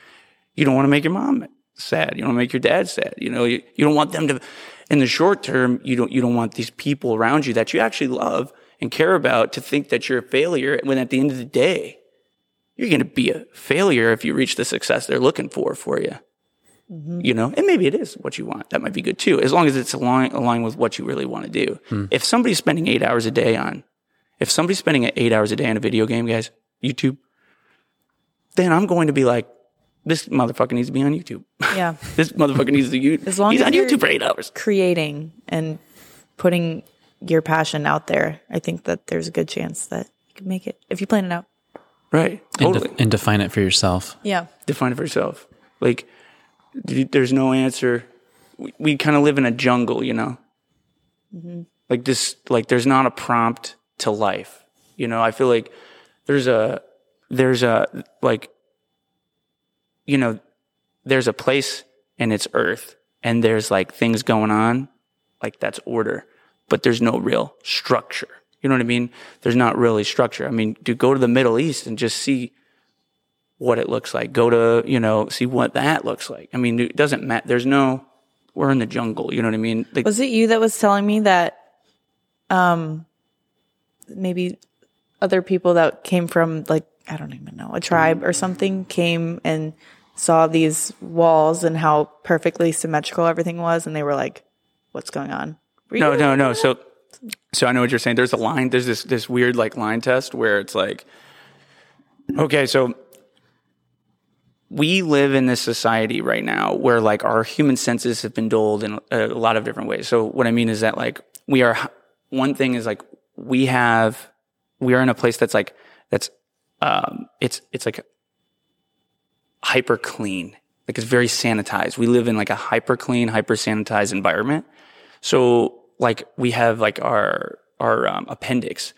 You don't want to make your mom sad. You don't want to make your dad sad. You know you, you don't want them to in the short term, you don't, you don't want these people around you that you actually love and care about to think that you're a failure when at the end of the day, you're going to be a failure if you reach the success they're looking for for you. Mm-hmm. You know, and maybe it is what you want. That might be good too, as long as it's aligned, aligned with what you really want to do. Mm. If somebody's spending eight hours a day on, if somebody's spending eight hours a day on a video game, guys, YouTube, then I'm going to be like, this motherfucker needs to be on YouTube. Yeah. this motherfucker needs to use. As long he's as on YouTube for eight hours. Creating and putting your passion out there, I think that there's a good chance that you can make it if you plan it out. Right. Totally. And, de- and define it for yourself. Yeah. Define it for yourself. Like, there's no answer. We, we kind of live in a jungle, you know? Mm-hmm. Like this, like there's not a prompt to life. You know, I feel like there's a, there's a, like, you know, there's a place and it's earth and there's like things going on, like that's order, but there's no real structure. You know what I mean? There's not really structure. I mean, to go to the Middle East and just see what it looks like. Go to, you know, see what that looks like. I mean, it doesn't matter. There's no, we're in the jungle. You know what I mean? Like, was it you that was telling me that, um, maybe other people that came from like, I don't even know, a tribe or something came and saw these walls and how perfectly symmetrical everything was, and they were like, "What's going on?" no, no, no. So, so I know what you're saying. There's a line. There's this this weird like line test where it's like, okay, so we live in this society right now where like our human senses have been dulled in a lot of different ways. So what I mean is that like we are one thing is like we have we are in a place that's like that's um it's it's like hyper clean. Like it's very sanitized. We live in like a hyper clean, hyper sanitized environment. So like we have like our, our um, appendix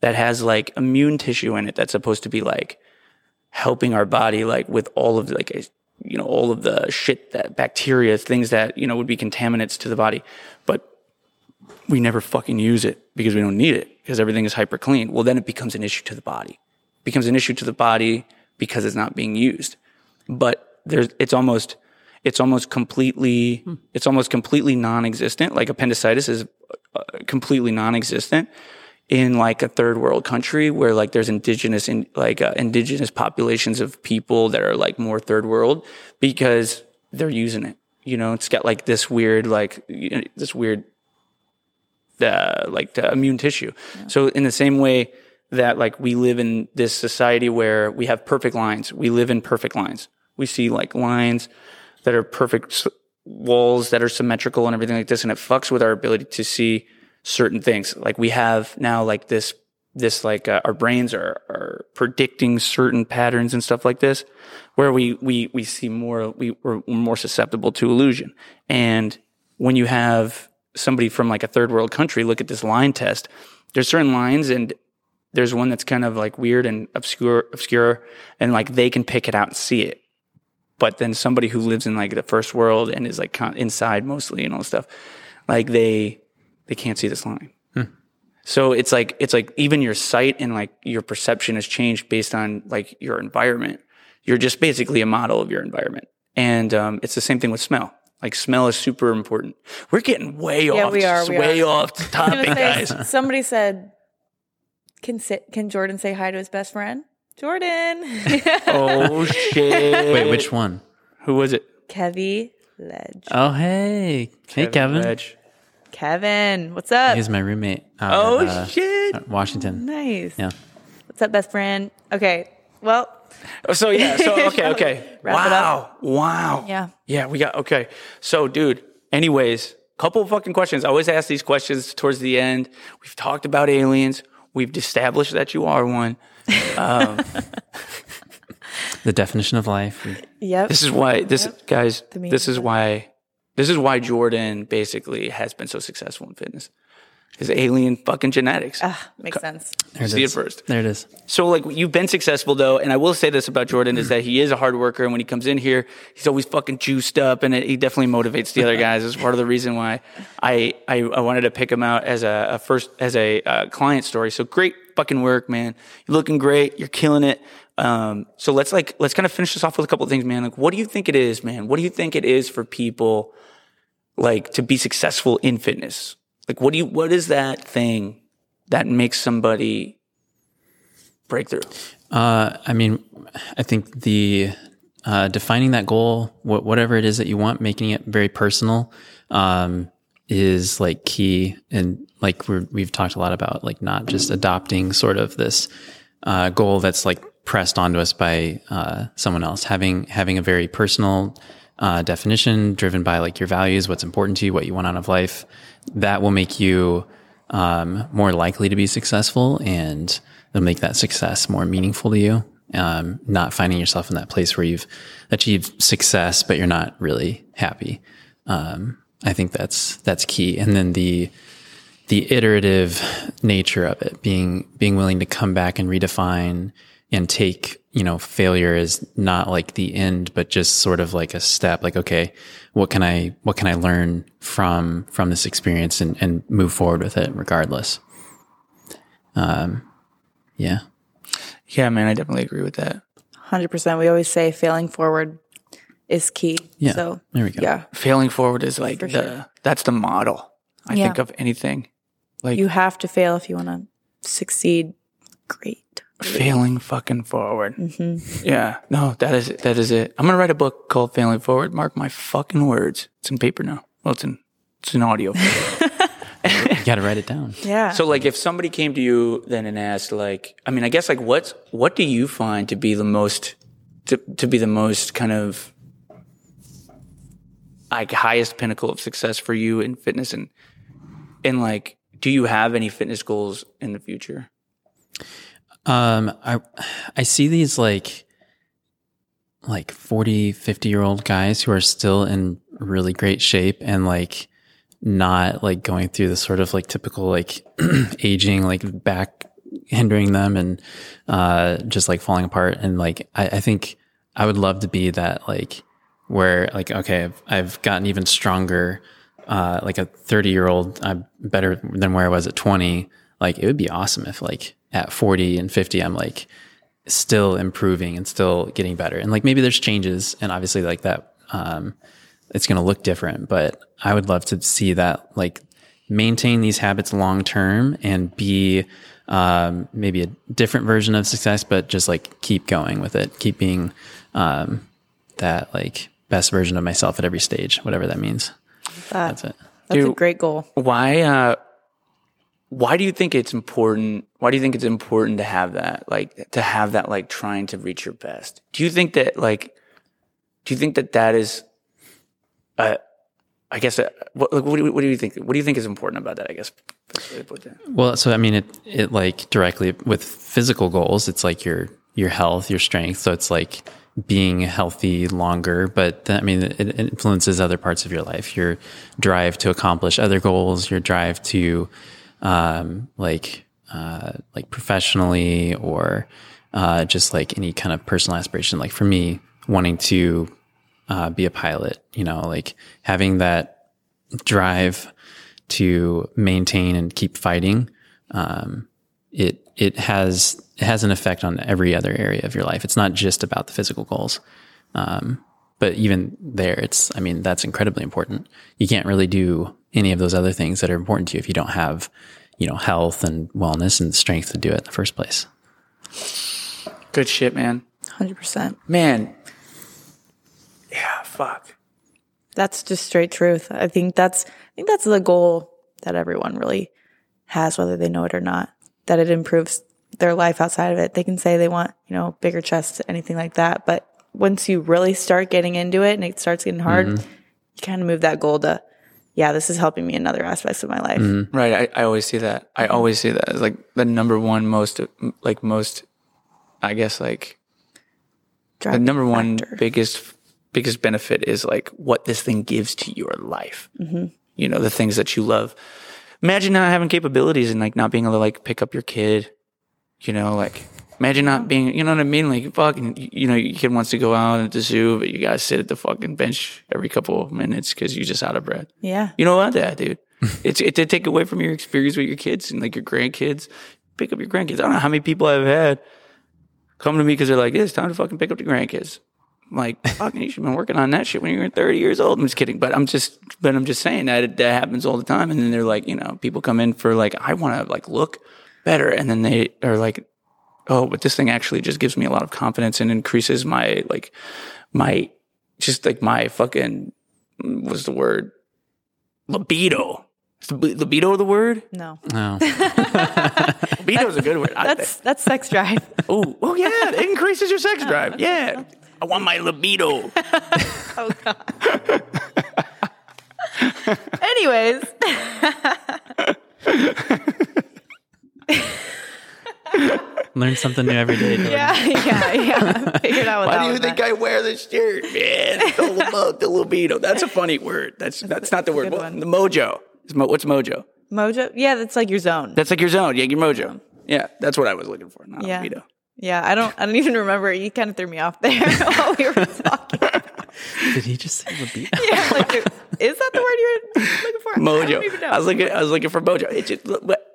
that has like immune tissue in it that's supposed to be like helping our body like with all of like a, you know all of the shit that bacteria things that you know would be contaminants to the body but we never fucking use it because we don't need it because everything is hyper clean well then it becomes an issue to the body it becomes an issue to the body because it's not being used but there's it's almost it's almost completely it's almost completely non-existent. Like appendicitis is uh, completely non-existent in like a third world country where like there's indigenous in like uh, indigenous populations of people that are like more third world because they're using it. You know, it's got like this weird like you know, this weird uh, like the immune tissue. So in the same way that like we live in this society where we have perfect lines, we live in perfect lines. We see like lines that are perfect walls that are symmetrical and everything like this, and it fucks with our ability to see certain things. Like we have now like this this like uh, our brains are are predicting certain patterns and stuff like this, where we we we see more we we're more susceptible to illusion. And when you have somebody from like a third world country look at this line test, there's certain lines and there's one that's kind of like weird and obscure obscure and like they can pick it out and see it. But then somebody who lives in like the first world and is like con- inside mostly and all this stuff, like they they can't see this line. So it's like it's like even your sight and like your perception has changed based on like your environment. You're just basically a model of your environment, and um, it's the same thing with smell. Like smell is super important. We're getting way Yeah, off, we are, we way are. off the topic, guys. somebody said, "Can sit, can Jordan say hi to his best friend?" Jordan, oh shit! Wait, which one? Who was it? Kevy Ledge, Oh, hey. Hey, Kevin. Ledge. Kevin, what's up? He's my roommate. out Oh at, uh, shit! Washington. nice. Yeah. What's up, best friend? Okay, well, Oh, So yeah. So okay. Okay. Wow. Wow. yeah. Yeah. We got okay. So, dude. Anyways, couple of fucking questions. I always ask these questions towards the end. We've talked about aliens. We've established that you are one. Um, the definition of life. Yep. This is why this guys. This is why. This is why Jordan basically has been so successful in fitness. His alien fucking genetics. Ah, makes sense. There See it is. first. There it is. So like you've been successful though, and I will say this about Jordan is that he is a hard worker, and when he comes in here, he's always fucking juiced up, and it, he definitely motivates the other guys. It's part of the reason why I I, I wanted to pick him out as a, a first as a uh, client story. So great fucking work, man. You're looking great. You're killing it. Um, so let's like let's kind of finish this off with a couple of things, man. Like, what do you think it is, man? What do you think it is for people like to be successful in fitness? Like, what do you what is that thing that makes somebody break through? Uh, I mean, I think the uh, defining that goal, wh- whatever it is that you want, making it very personal, um, is like key. And like we're, we've talked a lot about, like not just adopting sort of this uh, goal that's like pressed onto us by uh, someone else. Having having a very personal uh, definition, driven by like your values, what's important to you, what you want out of life, that will make you um, more likely to be successful and it'll make that success more meaningful to you. Um, not finding yourself in that place where you've achieved success, but you're not really happy. Um, I think that's, that's key. And then the, the iterative nature of it, being, being willing to come back and redefine and take, you know, failure is not like the end, but just sort of like a step, like, okay, what can I, what can I learn from, from this experience and, and move forward with it regardless. Um, yeah. Yeah, man, I definitely agree with that. Hundred percent. We always say failing forward is key. Yeah. So There we go. yeah, Failing forward is like For the sure. that's the model. I Yeah. think of anything. Like you have to fail if you want to succeed. Great. Failing fucking forward. Mm-hmm. Yeah, no, that is it. That is it. I'm gonna write a book called Failing Forward. Mark my fucking words. It's in paper now. Well, it's in it's in audio. You got to write it down. Yeah. so, like, if somebody came to you then and asked, like, I mean, I guess, like, what's what do you find to be the most to to be the most kind of like highest pinnacle of success for you in fitness and and like, do you have any fitness goals in the future? Um, I, I see these like, like 40, 50 year old guys who are still in really great shape and like not like going through the sort of like typical like aging, like back hindering them and, uh, just like falling apart. And like, I, I think I would love to be that like where like, okay, I've, I've gotten even stronger. Uh, like a 30 year old, I'm better than where I was at 20. Like it would be awesome if like at 40 and 50, I'm like still improving and still getting better. And like maybe there's changes and obviously like that um it's going to look different, but I would love to see that like maintain these habits long term and be um, maybe a different version of success, but just like keep going with it, keep being um, that like best version of myself at every stage, whatever that means. That, That's it. That's a great goal. Why? Uh, why do you think it's important? Why do you think it's important to have that? Like to have that, like trying to reach your best. Do you think that, like, do you think that that is, uh, I guess, uh, what, what, do you, what do you think? What do you think is important about that? I guess. Well, so I mean, it it like directly with physical goals, it's like your your health, your strength. So it's like being healthy longer, but I mean, it influences other parts of your life. Your drive to accomplish other goals, your drive to um, like uh, like professionally or uh, just like any kind of personal aspiration. Like for me, wanting to uh, be a pilot, you know, like having that drive to maintain and keep fighting, um, it it has it has an effect on every other area of your life. It's not just about the physical goals, um, but even there, it's I mean that's incredibly important. You can't really do any of those other things that are important to you if you don't have you know health and wellness and strength to do it in the first place. Good shit, man. 100%. Man. Yeah. Fuck. That's just straight truth. I think that's I think that's the goal that everyone really has, whether they know it or not. That it improves their life outside of it. They can say they want, you know, bigger chests, anything like that. But once you really start getting into it and it starts getting hard, mm-hmm. you kind of move that goal to, yeah, this is helping me in other aspects of my life. Right. I, I always see that. I always see that as like the number one most, like most, I guess like the number one factor. biggest biggest benefit is like what this thing gives to your life. Mm-hmm. You know, the things that you love. Imagine not having capabilities and like not being able to like pick up your kid. You know, like imagine not being. You know what I mean? Like fucking. You know, your kid wants to go out at the zoo, but you gotta sit at the fucking bench every couple of minutes because you're just out of breath. Yeah. You know what, that dude? it's it to take away from your experience with your kids and like your grandkids. Pick up your grandkids. I don't know how many people I've had come to me because they're like, "Yeah, it's time to fucking pick up the grandkids." I'm like, fucking, you should have been working on that shit when you were 30 years old. I'm just kidding, but I'm just, but I'm just saying that that happens all the time. And then they're like, you know, people come in for like, I want to like look better, and then they are like, oh, but this thing actually just gives me a lot of confidence and increases my like my just like my fucking what's the word libido. Is the libido the word? No. Oh, Libido is a good word. I That's that's sex drive. Oh, oh yeah, it increases your sex drive. Yeah. I want my libido. Oh god. Anyways, learn something new every day. Yeah, yeah, yeah. Figured out what Why that do you think meant. I wear this shirt, man? It's all the libido. That's a funny word. That's that's not the word. good What- one. the mojo. Mo- What's mojo? Mojo? Yeah, that's like your zone. That's like your zone. Yeah, your mojo. Yeah, that's what I was looking for. Not Yeah. libido. Yeah, I don't. I don't even remember. You kind of threw me off there while we were talking. Did he just say libido? Yeah, like, is that the word you were looking for? I Mojo. know. I, was looking. I was looking for mojo. It just,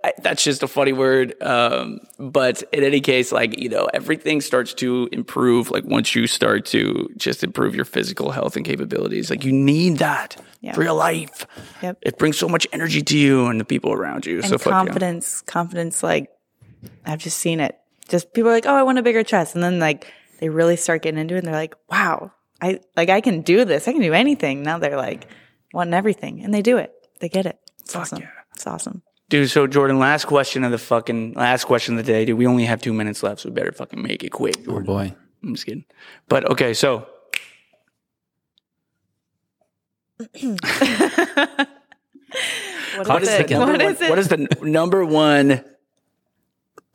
I, that's just a funny word. Um, but in any case, like you know, everything starts to improve. Like once you start to just improve your physical health and capabilities, like you need that Yeah. for your life. Yep. It brings so much energy to you and the people around you. and so fuck yeah. confidence, confidence. Like I've just seen it. Just people are like, oh, I want a bigger chest, and then like they really start getting into it, and they're like, wow, I like I can do this. I can do anything. Now they're like wanting everything, and they do it. They get it. It's awesome. yeah. It's awesome. Dude, so Jordan, last question of the fucking last question of the day, dude. We only have two minutes left, so we better fucking make it quick. Oh boy. I'm just kidding. But okay, so What what is, is it? the What one, is it? what is the number one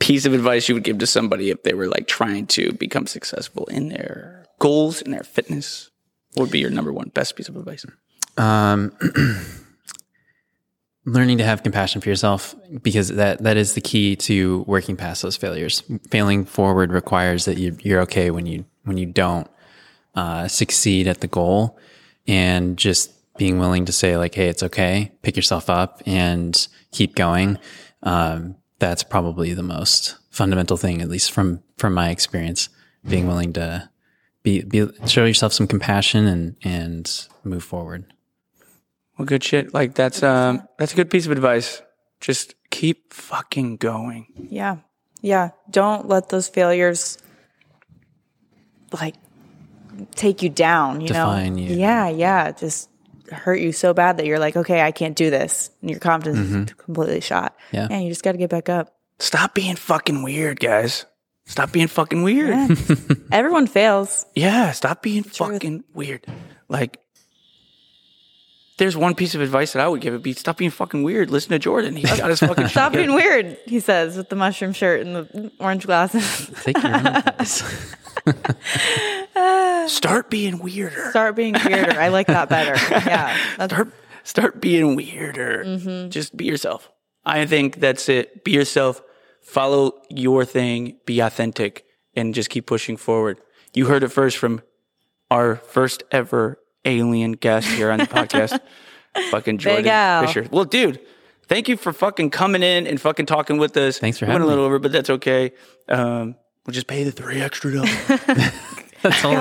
piece of advice you would give to somebody if they were like trying to become successful in their goals, in their fitness? What would be your number one best piece of advice? Um, learning to have compassion for yourself because that that is the key to working past those failures. Failing forward requires that you, you're okay when you when you don't uh, succeed at the goal, and just being willing to say like, "Hey, it's okay." Pick yourself up and keep going. Um, that's probably the most fundamental thing, at least from from my experience, being willing to be, be show yourself some compassion and and move forward. Well, good shit. Like that's um that's a good piece of advice. Just keep fucking going. Yeah. Yeah. Don't let those failures like take you down, you Define know? you. Yeah, yeah. Just hurt you so bad that you're like, okay, I can't do this. And your confidence is completely shot. Yeah. And you just got to get back up. Stop being fucking weird, guys. Stop being fucking weird. Yeah. Everyone fails. Yeah, stop being fucking weird. Like, there's one piece of advice that I would give it be stop being fucking weird. Listen to Jordan. He's got his fucking Stop shit being weird, he says, with the mushroom shirt and the orange glasses. Take your own. Start being weirder. Start being weirder. I like that better. Yeah. Start start being weirder. Mm-hmm. Just be yourself. I think that's it. Be yourself. Follow your thing. Be authentic, and just keep pushing forward. You heard it first from our first ever alien guest here on the podcast, fucking Jordan Fischer. Well, dude, thank you for fucking coming in and fucking talking with us. Thanks for We went having a little me. over, but that's okay. Um, we'll just pay the three extra dollars. That's all it is.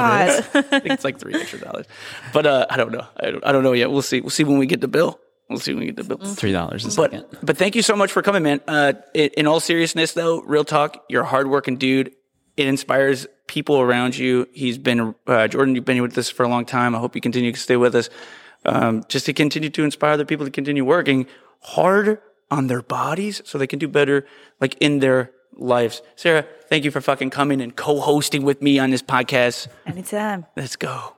God. I think it's like three extra dollars, but uh, I don't know. I don't, I don't know yet. We'll see. We'll see when we get the bill. We'll see when we get the bill. Three dollars a second. But but thank you so much for coming, man. Uh, in, in all seriousness, though, real talk, you're a hardworking dude. It inspires people around you. He's been uh, Jordan. You've been with us for a long time. I hope you continue to stay with us, um, just to continue to inspire other people to continue working hard on their bodies so they can do better, like in their lives. Sarah, thank you for fucking coming and co-hosting with me on this podcast. Anytime. Let's go.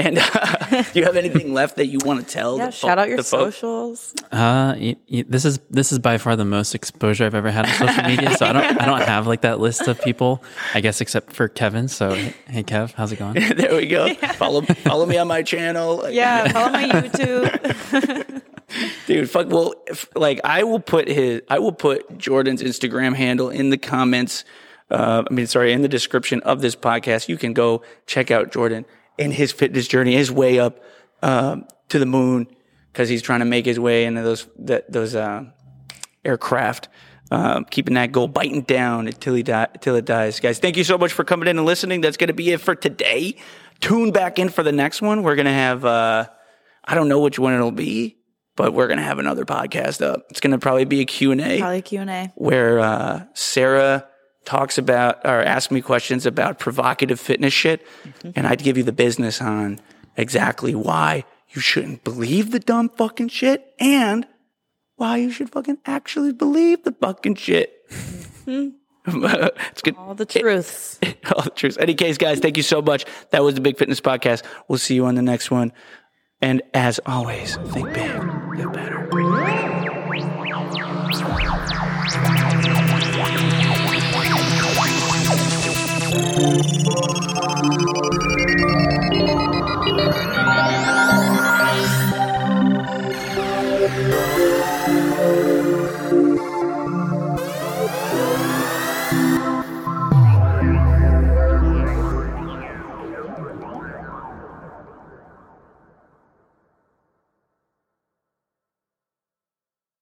And uh, do you have anything left that you want to tell? Yeah. the fo- Shout out your the socials. Uh, y- y- this is this is by far the most exposure I've ever had on social media. So I don't I don't have like that list of people. I guess except for Kevin. So hey Kev, how's it going? there we go. Follow follow me on my channel. Yeah. Follow my YouTube. dude. Fuck. Well, if, like I will put his, I will put Jordan's Instagram handle in the comments. Uh, I mean, sorry, in the description of this podcast. You can go check out Jordan and his fitness journey, his way up um, to the moon, because he's trying to make his way into those that, those uh, aircraft. Um, keeping that goal, biting down until he die, until it dies, guys. Thank you so much for coming in and listening. That's going to be it for today. Tune back in for the next one. We're going to have. Uh, I don't know which one it'll be, but we're gonna have another podcast up. It's gonna probably be a Q and A Probably Q and A. where uh, Sarah talks about or asks me questions about provocative fitness shit, mm-hmm. and I'd give you the business on exactly why you shouldn't believe the dumb fucking shit and why you should fucking actually believe the fucking shit. Mm-hmm. it's good. All the truths. All the truth. Any case, guys, thank you so much. That was the Big Fitness Podcast. We'll see you on the next one. And as always, think big, get better.